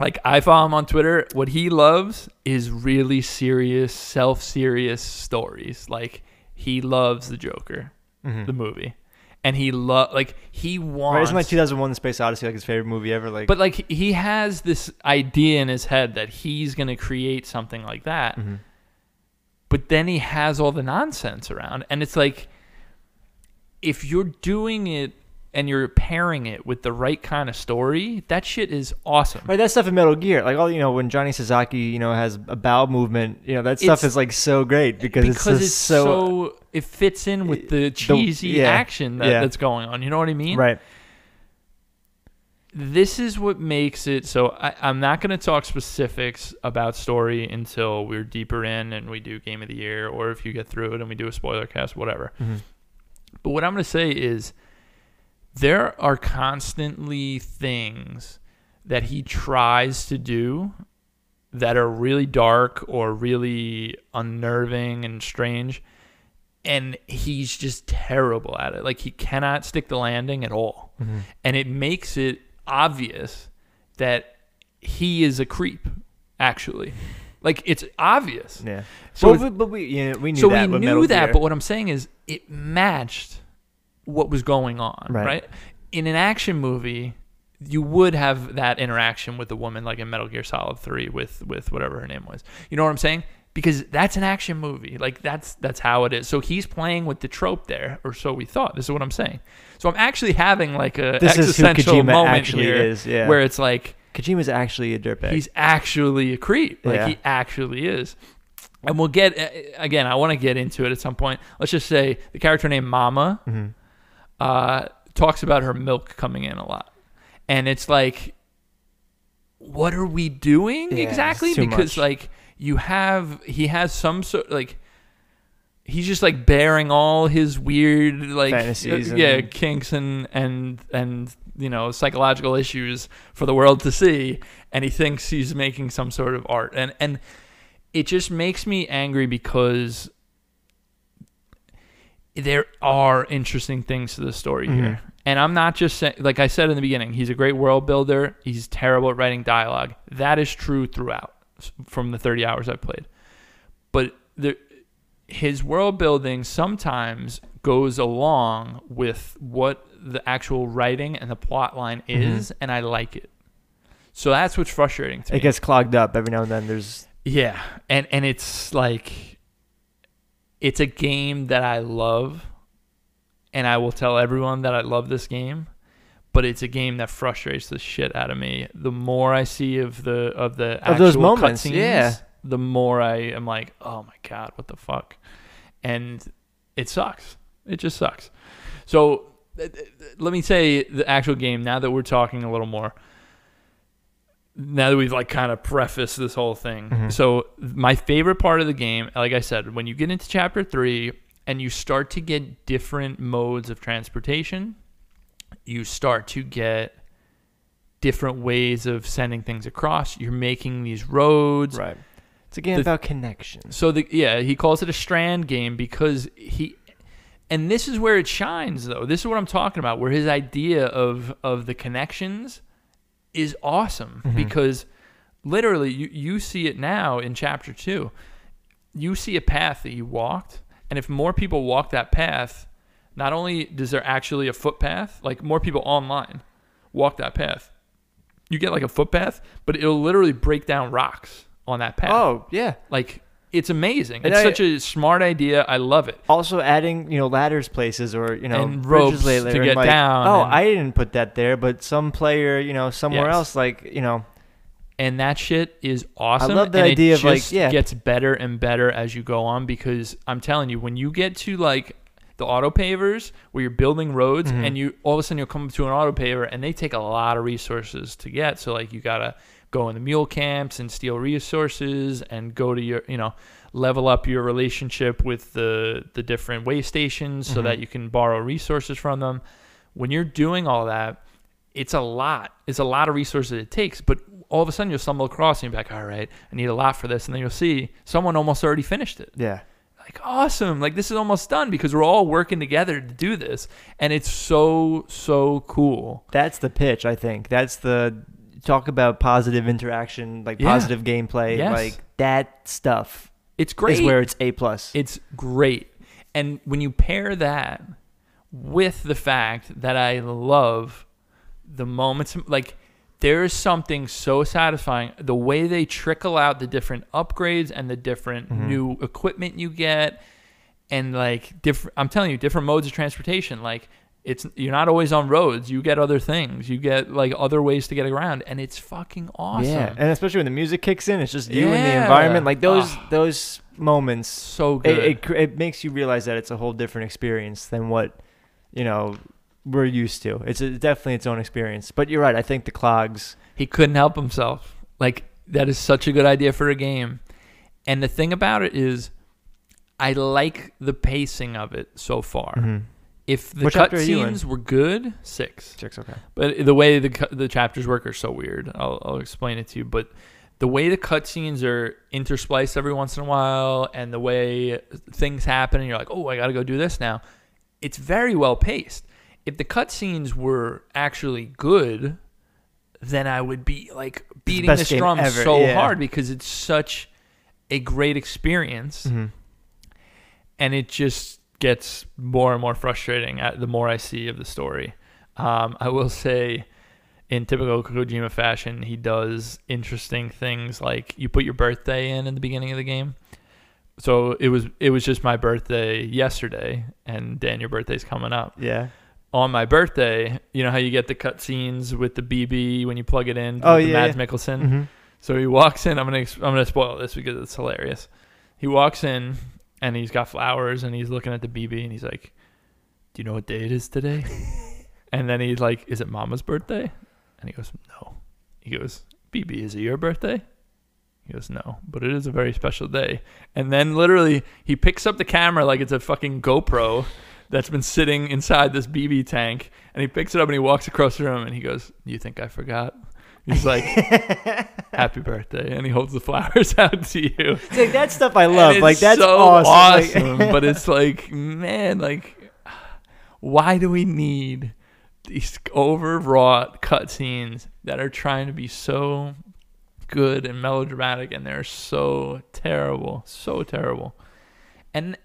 like I follow him on Twitter. What he loves is really serious, self-serious stories. Like he loves the Joker, Mm-hmm. the movie, and he love like he wants. Right, isn't like 2001: The Space Odyssey like his favorite movie ever? Like, but like he has this idea in his head that he's gonna create something like that. Mhm. But then he has all the nonsense around and it's like if you're doing it and you're pairing it with the right kind of story that shit is awesome Right, that stuff in Metal Gear, like all you know, when Johnny Sasaki, you know, has a bowel movement, you know, that stuff It's- is like so great because, because it's, it's, so, so, it fits in with eh, the cheesy yeah, action that, yeah. that's going on you know what i mean right. This is what makes it so I, i'm not going to talk specifics about story until we're deeper in and we do game of the year or if you get through it and we do a spoiler cast whatever Mhm. But what I'm going to say is there are constantly things that he tries to do that are really dark or really unnerving and strange. And he's just terrible at it. Like he cannot stick the landing at all. Mhm. And it makes it obvious that he is a creep, actually. Like it's obvious. Yeah. So it's- but, we, yeah, we knew so that. we knew that, Gear. but what I'm saying is it matched what was going on, Right. right. In an action movie, you would have that interaction with the woman, like in Metal Gear Solid Three, with with whatever her name was. You know what I'm saying? Because that's an action movie, like that's that's how it is. So he's playing with the trope there, or so we thought. This is what I'm saying. So I'm actually having like a This existential moment actually here, is, yeah. where it's like Kojima's actually a dirtbag. he's actually a creep. Like Yeah. he actually is. And we'll get again. I want to get into it at some point. Let's just say the character named Mama Mhm. uh, talks about her milk coming in a lot, and it's like, what are we doing Yeah, exactly? Because much. like you have, he has some sort like. He's just like bearing all his weird like Fantasies uh, yeah and- kinks and and and you know psychological issues for the world to see and he thinks he's making some sort of art. And and it just makes me angry because there are interesting things to the story here. And i'm not just saying like i said in the beginning he's a great world builder. He's terrible at writing dialogue. That is true throughout from the 30 hours i've played but the his world building sometimes goes along with what the actual writing and the plot line mm-hmm. is, and I like it. So that's what's frustrating to me. it gets clogged up every now and then. There's yeah, and and it's like it's a game that I love, and I will tell everyone that I love this game. But it's a game that frustrates the shit out of me. The more I see of the of the Of those moments, cutscenes, yeah. the more I am like, oh my god, what the fuck, and it sucks. It just sucks. So th- th- let me say the actual game. Now that we're talking a little more, now that we've like kind of prefaced this whole thing. Mhm. So my favorite part of the game, like I said, when you get into chapter three and you start to get different modes of transportation, you start to get different ways of sending things across. You're making these roads. right. It's a game The- about connection. So the yeah, he calls it a strand game because he and this is where it shines though. This is what I'm talking about where his idea of of the connections is awesome Mhm. because literally you you see it now in chapter 2. You see a path that you walked and if more people walk that path, not only does there actually a footpath, like more people online walk that path. You get like a footpath, but it'll literally break down rocks on that path. Oh yeah. Like it's amazing. And it's I- such a smart idea. I love it. Also adding, you know, ladders places or you know And bridges ropes later, to get like, down Oh, and- I didn't put that there, but some player, you know, somewhere Yes. else, like you know, And that shit is awesome. I love the and idea it of, like, yeah. gets better and better as you go on because I'm telling you, when you get to like the auto pavers where you're building roads Mhm. and you all of a sudden you'll come to an auto paver and they take a lot of resources to get. So like you gotta go in the mule camps and steal resources and go to your you know level up your relationship with the the different way stations so Mhm. that you can borrow resources from them when you're doing all that, it's a lot. It's a lot of resources it takes. But all of a sudden you'll stumble across and you're like, all right, I need a lot for this. And then you'll see someone almost already finished it. Yeah. Like, awesome. Like, this is almost done because we're all working together to do this. And it's so, so cool. That's the pitch, I think. That's the talk about positive interaction, like Yeah. positive gameplay, Yes. like that stuff It's great. is where it's A plus. It's great. And when you pair that with the fact that I love the moments, like there is something so satisfying. The way they trickle out the different upgrades and the different Mhm. new equipment you get, and like different. I'm telling you, different modes of transportation. Like it's you're not always on roads. You get other things. You get like other ways to get around, and it's fucking awesome. Yeah, and especially when the music kicks in, it's just you and the environment. Like those Ah. those moments, so it, good. it cr- it makes you realize that it's a whole different experience than what you know we're used to. It's a, definitely its own experience. But you're right. I think the clogs. He couldn't help himself. Like that is such a good idea for a game. And the thing about it is I like the pacing of it so far. Mhm. If the What chapter are cutscenes were good, 6. Checks okay. But the way the the chapters work are so weird. I'll I'll explain it to you, but the way the cutscenes are interspliced every once in a while and the way things happen and you're like, "Oh, I got to go do this now." It's very well paced. If the cutscenes were actually good, then I would be like beating the, game strum ever, so yeah. hard because it's such a great experience hmm and it just gets more and more frustrating at the more I see of the story. Um, I will say, in typical Kojima fashion, he does interesting things like you put your birthday in in the beginning of the game. So it was it was just my birthday yesterday, and Dan, your birthday's coming up. Yeah. On my birthday, you know how you get the cutscenes with the BB when you plug it in. Oh, with the yeah, Mads yeah. Mikkelsen. hmm So he walks in. I'm gonna I'm gonna spoil this because it's hilarious. He walks in and he's got flowers and he's looking at the BB and he's like, "Do you know what day it is today?" and then he's like, "Is it Mama's birthday?" And he goes, "No." He goes, "BB, is it your birthday?" He goes, "No, but it is a very special day." And then literally he picks up the camera like it's a fucking GoPro that's been sitting inside this BB tank and he picks it up and he walks across the room and he goes, "You think I forgot?" He's like, happy birthday and he holds the flowers out to you It's like that stuff I love. Like that's so awesome. Like- but it's like man like why do we need these overwrought cutscenes that are trying to be so good and melodramatic and they're so terrible so terrible and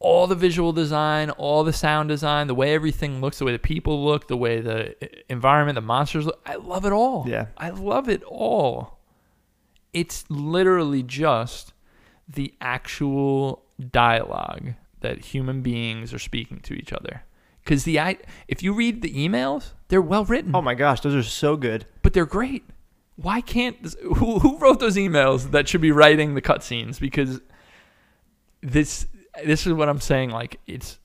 all the visual design, all the sound design, the way everything looks, the way the people look, the way the uh, environment, the monsters look. I love it all. Yeah. I love it all. It's literally just the actual dialogue that human beings are speaking to each other. Because the I, if you read the emails, they're well written, oh my gosh, those are so good. but they're great. Why can't who, who wrote those emails that should be writing the cutscenes? Because this this is what I'm saying. Like it's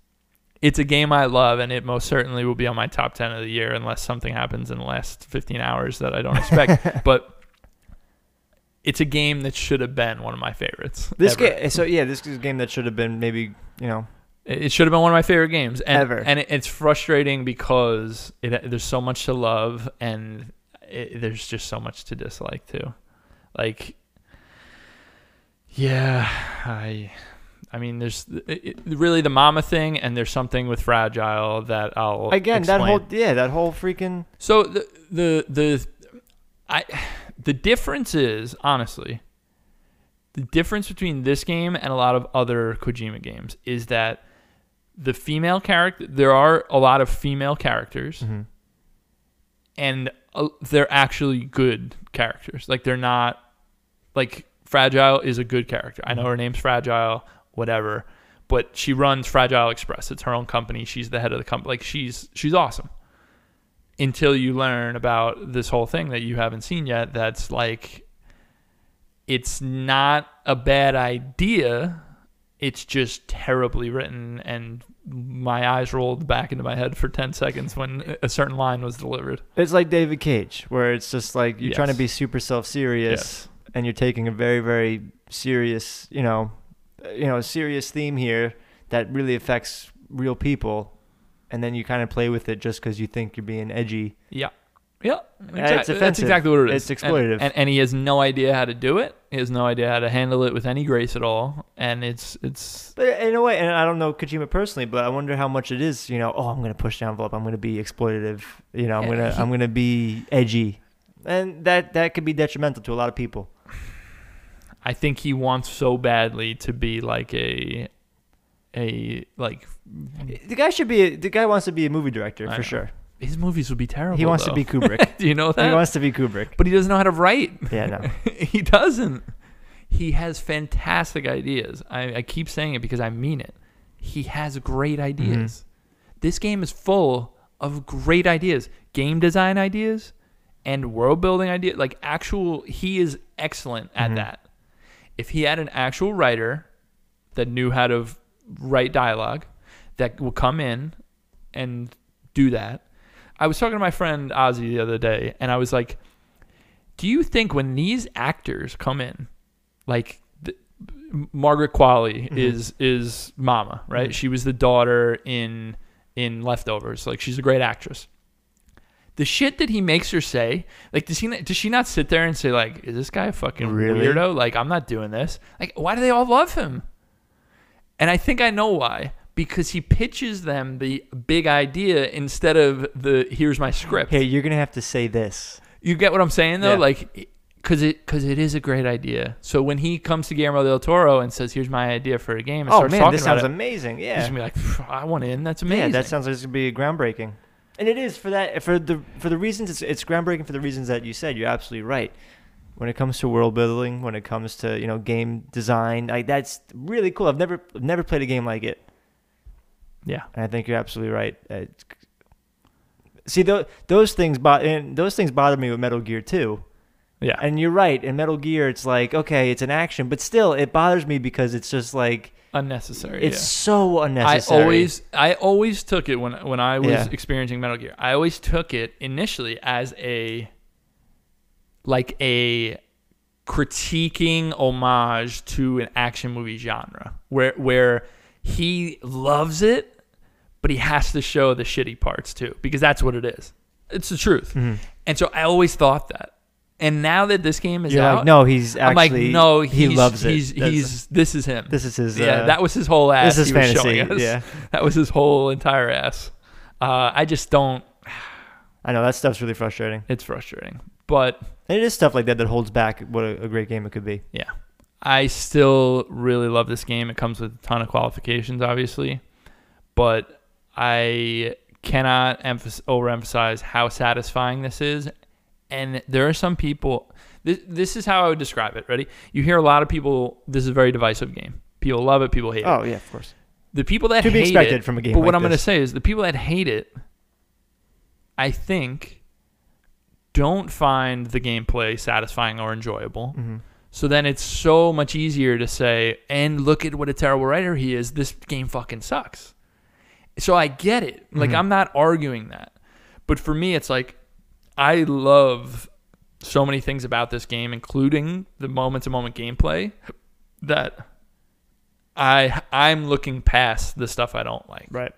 it's a game I love, and it most certainly will be on my top ten of the year, unless something happens in the last 15 hours that I don't expect. but it's a game that should have been one of my favorites. This ever. game. So yeah, this is a game that should have been maybe you know. It should have been one of my favorite games, and, Ever. And it, it's frustrating because it, there's so much to love, and it, there's just so much to dislike too. Like, yeah, I, I mean, there's it, really the mama thing, and there's something with fragile that I'll Again, that whole yeah, that whole freaking So the the the I the difference is honestly the difference between this game and a lot of other Kojima games is that the female character there are a lot of female characters Mm-hmm. and uh, they're actually good characters. Like they're not like Fragile is a good character. I know her name's Fragile, whatever, but she runs Fragile Express. It's her own company. She's the head of the company. Like she's she's awesome. Until you learn about this whole thing that you haven't seen yet that's like it's not a bad idea. It's just terribly written and my eyes rolled back into my head for 10 seconds when a certain line was delivered. It's like David Cage, where it's just like you're trying to be super self-serious, Yes. and you're taking a very, very serious, you know, you know, a serious theme here that really affects real people, and then you kind of play with it just because you think you're being edgy. Yeah. Yeah. it's Exact- that's exactly what it is. It's And- exploitative. And, and, he has no idea how to do it. He has no idea how to handle it with any grace at all. And it's it's But in a way, and I don't know Kojima personally, but I wonder how much it is. You know, oh, I'm gonna push the envelope. I'm gonna be exploitative. You know, I'm gonna I'm gonna be edgy, and that that could be detrimental to a lot of people. I think he wants so badly to be like a a like The guy should be. A, the guy wants to be a movie director I for know. sure. his movies would be terrible. He wants though. to be Kubrick. Do you know that? he wants to be Kubrick. but he doesn't know how to write. Yeah, no. he doesn't. He has fantastic ideas. I, I keep saying it because I mean it. He has great ideas. This game is full of great ideas, game design ideas, and world building ideas. Like actual, he is excellent at Mhm. that. If he had an actual writer that knew how to write dialogue, that will come in and do that. I was talking to my friend Ozzy the other day, and I was like, "Do you think when these actors come in, like the, Margaret Qualley Mhm. is is Mama, right? Mhm. She was the daughter in in Leftovers. Like she's a great actress. The shit that he makes her say, like does he not, does she not sit there and say like, is this guy a fucking Really? weirdo? Like I'm not doing this. Like why do they all love him? And I think I know why. Because he pitches them the big idea instead of the here's my script. Hey, you're gonna have to say this. You get what I'm saying though? Yeah. Like, cause it cause it is a great idea. So when he comes to Guillermo del Toro and says, "Here's my idea for a game," and Oh starts man, talking this sounds it, amazing. he's Yeah. gonna be like, "I want in. That's amazing." Yeah, that sounds like it's gonna be groundbreaking. And it is for that for the for the reasons it's it's groundbreaking for the reasons that you said. You're absolutely right. When it comes to world building, when it comes to you know game design, like that's really cool. I've never never played a game like it, yeah. and I think you're absolutely right. Uh, see, those those things bo- and those things bother me with Metal Gear too. Yeah. And you're right. In Metal Gear, it's like okay, it's an action, but still, it bothers me because it's just like Unnecessary. it's yeah. so unnecessary. I always I always took it when when I was Yeah. experiencing Metal Gear. I always took it initially as a like a critiquing homage to an action movie genre where where he loves it but he has to show the shitty parts too because that's what it is. It's the truth. Mhm. And so I always thought that. And now that this game is You're out, like, no, he's I'm like, actually no, he loves it. He's, That's- he's this is him. this is his. yeah, uh, that was his whole ass. this is he was fantasy. showing us. Yeah, That was his whole entire ass. Uh, I just don't. I know that stuff's really frustrating. It's frustrating, but And it is stuff like that that holds back what a, a great game it could be. yeah, I still really love this game. It comes with a ton of qualifications, obviously, but I cannot emph- overemphasize how satisfying this is. And there are some people. This, this is how I would describe it. Ready? You hear a lot of people. This is a very divisive game. People love it. People hate it. Oh yeah, of course. The people that To be hate expected it, from a game But like what I'm going to say is the people that hate it, I think, don't find the gameplay satisfying or enjoyable. hmm So then it's so much easier to say, and look at what a terrible writer he is. This game fucking sucks. So I get it. Like Mhm. I'm not arguing that. But for me it's like I love so many things about this game including the moment to moment gameplay that I I'm looking past the stuff I don't like. Right.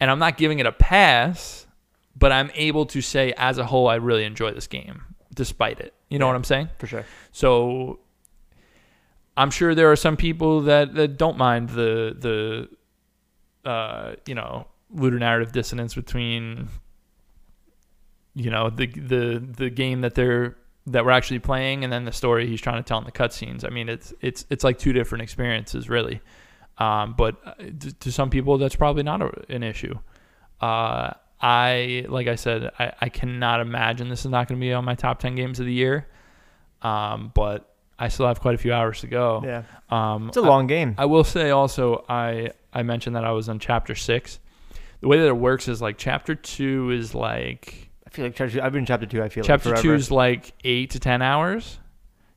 And I'm not giving it a pass, but I'm able to say as a whole I really enjoy this game despite it. You know Yeah. what I'm saying? For sure. So I'm sure there are some people that, that don't mind the the uh, you know ludonarrative dissonance between you know the the the game that they're that we're actually playing and then the story he's trying to tell in the cutscenes. I mean, it's it's it's like two different experiences really. Um, but uh, to, to some people, that's probably not a, an issue. Uh, I like I said, I, I cannot imagine this is not going to be on my top ten games of the year. Um, but I still have quite a few hours to go. Yeah. Um, It's a long game. I will say also, I I mentioned that I was on chapter six. The way that it works is like chapter two is like I feel like chapter, I've been in chapter two. I feel chapter like two is like eight to ten hours.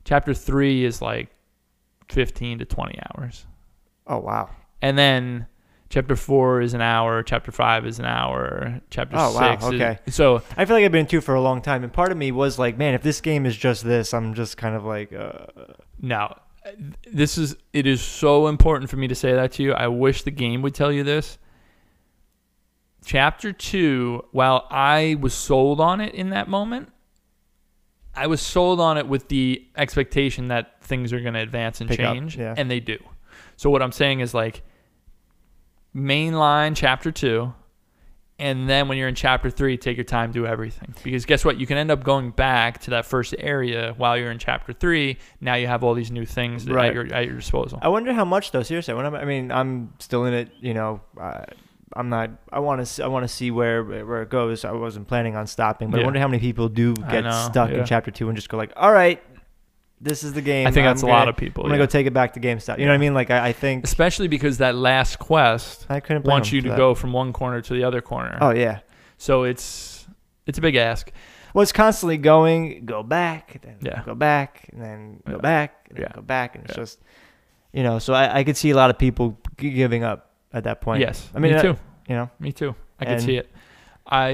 Chapter three is like fifteen to twenty hours, Oh wow. and then chapter four is an hour. Chapter five is an hour. Chapter Oh, wow, six. is- okay. so I feel like I've been in two for a long time, and part of me was like, man, if this game is just this, I'm just kind of like, uh, Now, this is it is so important for me to say that to you. I wish the game would tell you this. Chapter two, while I was sold on it in that moment, I was sold on it with the expectation that things are going to advance and Pick up, change, yeah. and they do. So what I'm saying is like mainline chapter two, and then when you're in chapter three, take your time, do everything. Because guess what? You can end up going back to that first area while you're in chapter three. Now you have all these new things Right. at, your, at your disposal. I wonder how much though. Seriously, when I'm, I mean, I'm still in it. You know, uh, I'm not. I want to. I want to see where where it goes. I wasn't planning on stopping, but Yeah. I wonder how many people do get know, stuck yeah. in chapter two and just go like, "All right, this is the game." I think I'm that's a gonna- lot of people. I'm gonna yeah. go take it back to GameStop. You know what I mean? Like, I, I think Especially because that last quest I couldn't wants you to that. go from one corner to the other corner. Oh yeah. So it's it's a big ask. Well, it's constantly going, go back, then Yeah. go back, and then go back, and then go back, and it's just, you know. So I, I could see a lot of people giving up at that point. yes, I mean, me uh, too. You know, Me too. I can see it. I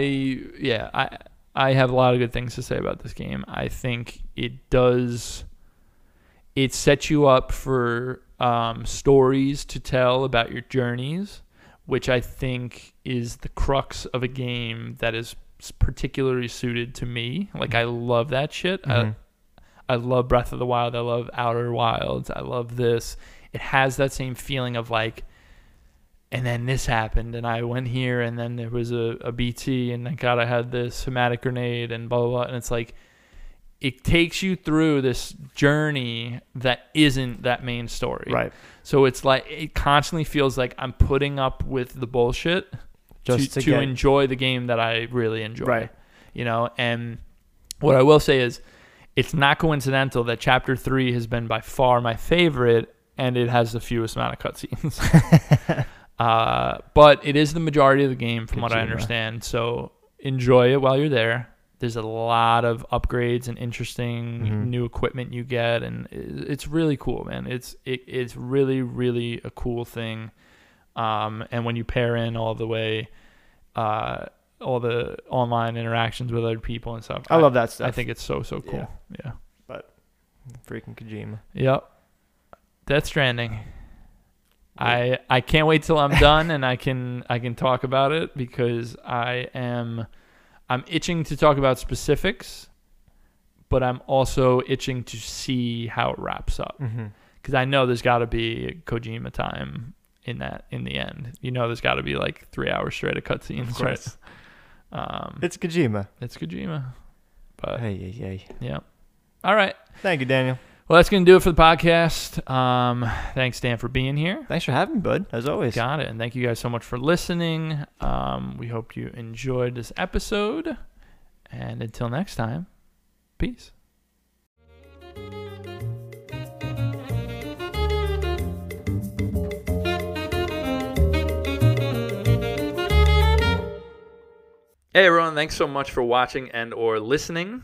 yeah, I I have a lot of good things to say about this game. I think it does it sets you up for um, stories to tell about your journeys, which I think is the crux of a game that is particularly suited to me. Like I love that shit. Mhm. I, I love Breath of the Wild. I love Outer Wilds. I love this. It has that same feeling of like, and then this happened, and I went here, and then there was a, a BT, and thank God I had this hematic grenade, and blah, blah, blah. And it's like, it takes you through this journey that isn't that main story. right? So it's like, it constantly feels like I'm putting up with the bullshit Just to, to, to enjoy the game that I really enjoy. Right. You know, and what I will say is it's not coincidental that chapter three has been by far my favorite and it has the fewest amount of cutscenes. uh, but it is the majority of the game from what I understand. So enjoy it while you're there. There's a lot of upgrades and interesting Mhm. new equipment you get, and it's really cool, man. It's it, it's really really a cool thing. Um, and when you pair in all the way, uh, all the online interactions with other people and stuff, I love that stuff. I think it's so so cool. Yeah. But freaking Kojima. Yep. Death Stranding. I I can't wait till I'm done and I can I can talk about it because I am I'm itching to talk about specifics, but I'm also itching to see how it wraps up Mm-hmm. because I know there's got to be Kojima time in that in the end. You know, there's got to be like three hours straight of cutscenes, Of right? Um, It's Kojima. it's Kojima, but Hey, hey, hey. yeah. All right. Thank you, Daniel. Well, that's going to do it for the podcast. Um, thanks, Dan, for being here. Thanks for having me, bud. As always. Got it. And thank you guys so much for listening. Um, we hope you enjoyed this episode. And until next time, peace. Hey everyone, thanks so much for watching and or listening.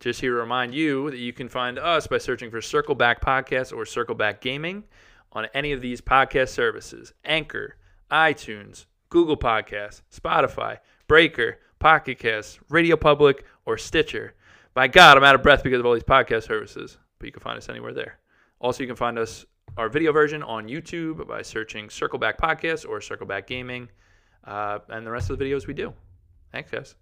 Just here to remind you that you can find us by searching for Circleback Podcast or Circleback Gaming on any of these podcast services Anchor, iTunes, Google Podcasts, Spotify, Breaker, Pocket Casts, Radio Public, or Stitcher. By God, I'm out of breath because of all these podcast services, but you can find us anywhere there. Also, you can find us our video version on YouTube by searching Circleback Podcast or Circleback Gaming, uh, and the rest of the videos we do. Thanks, guys.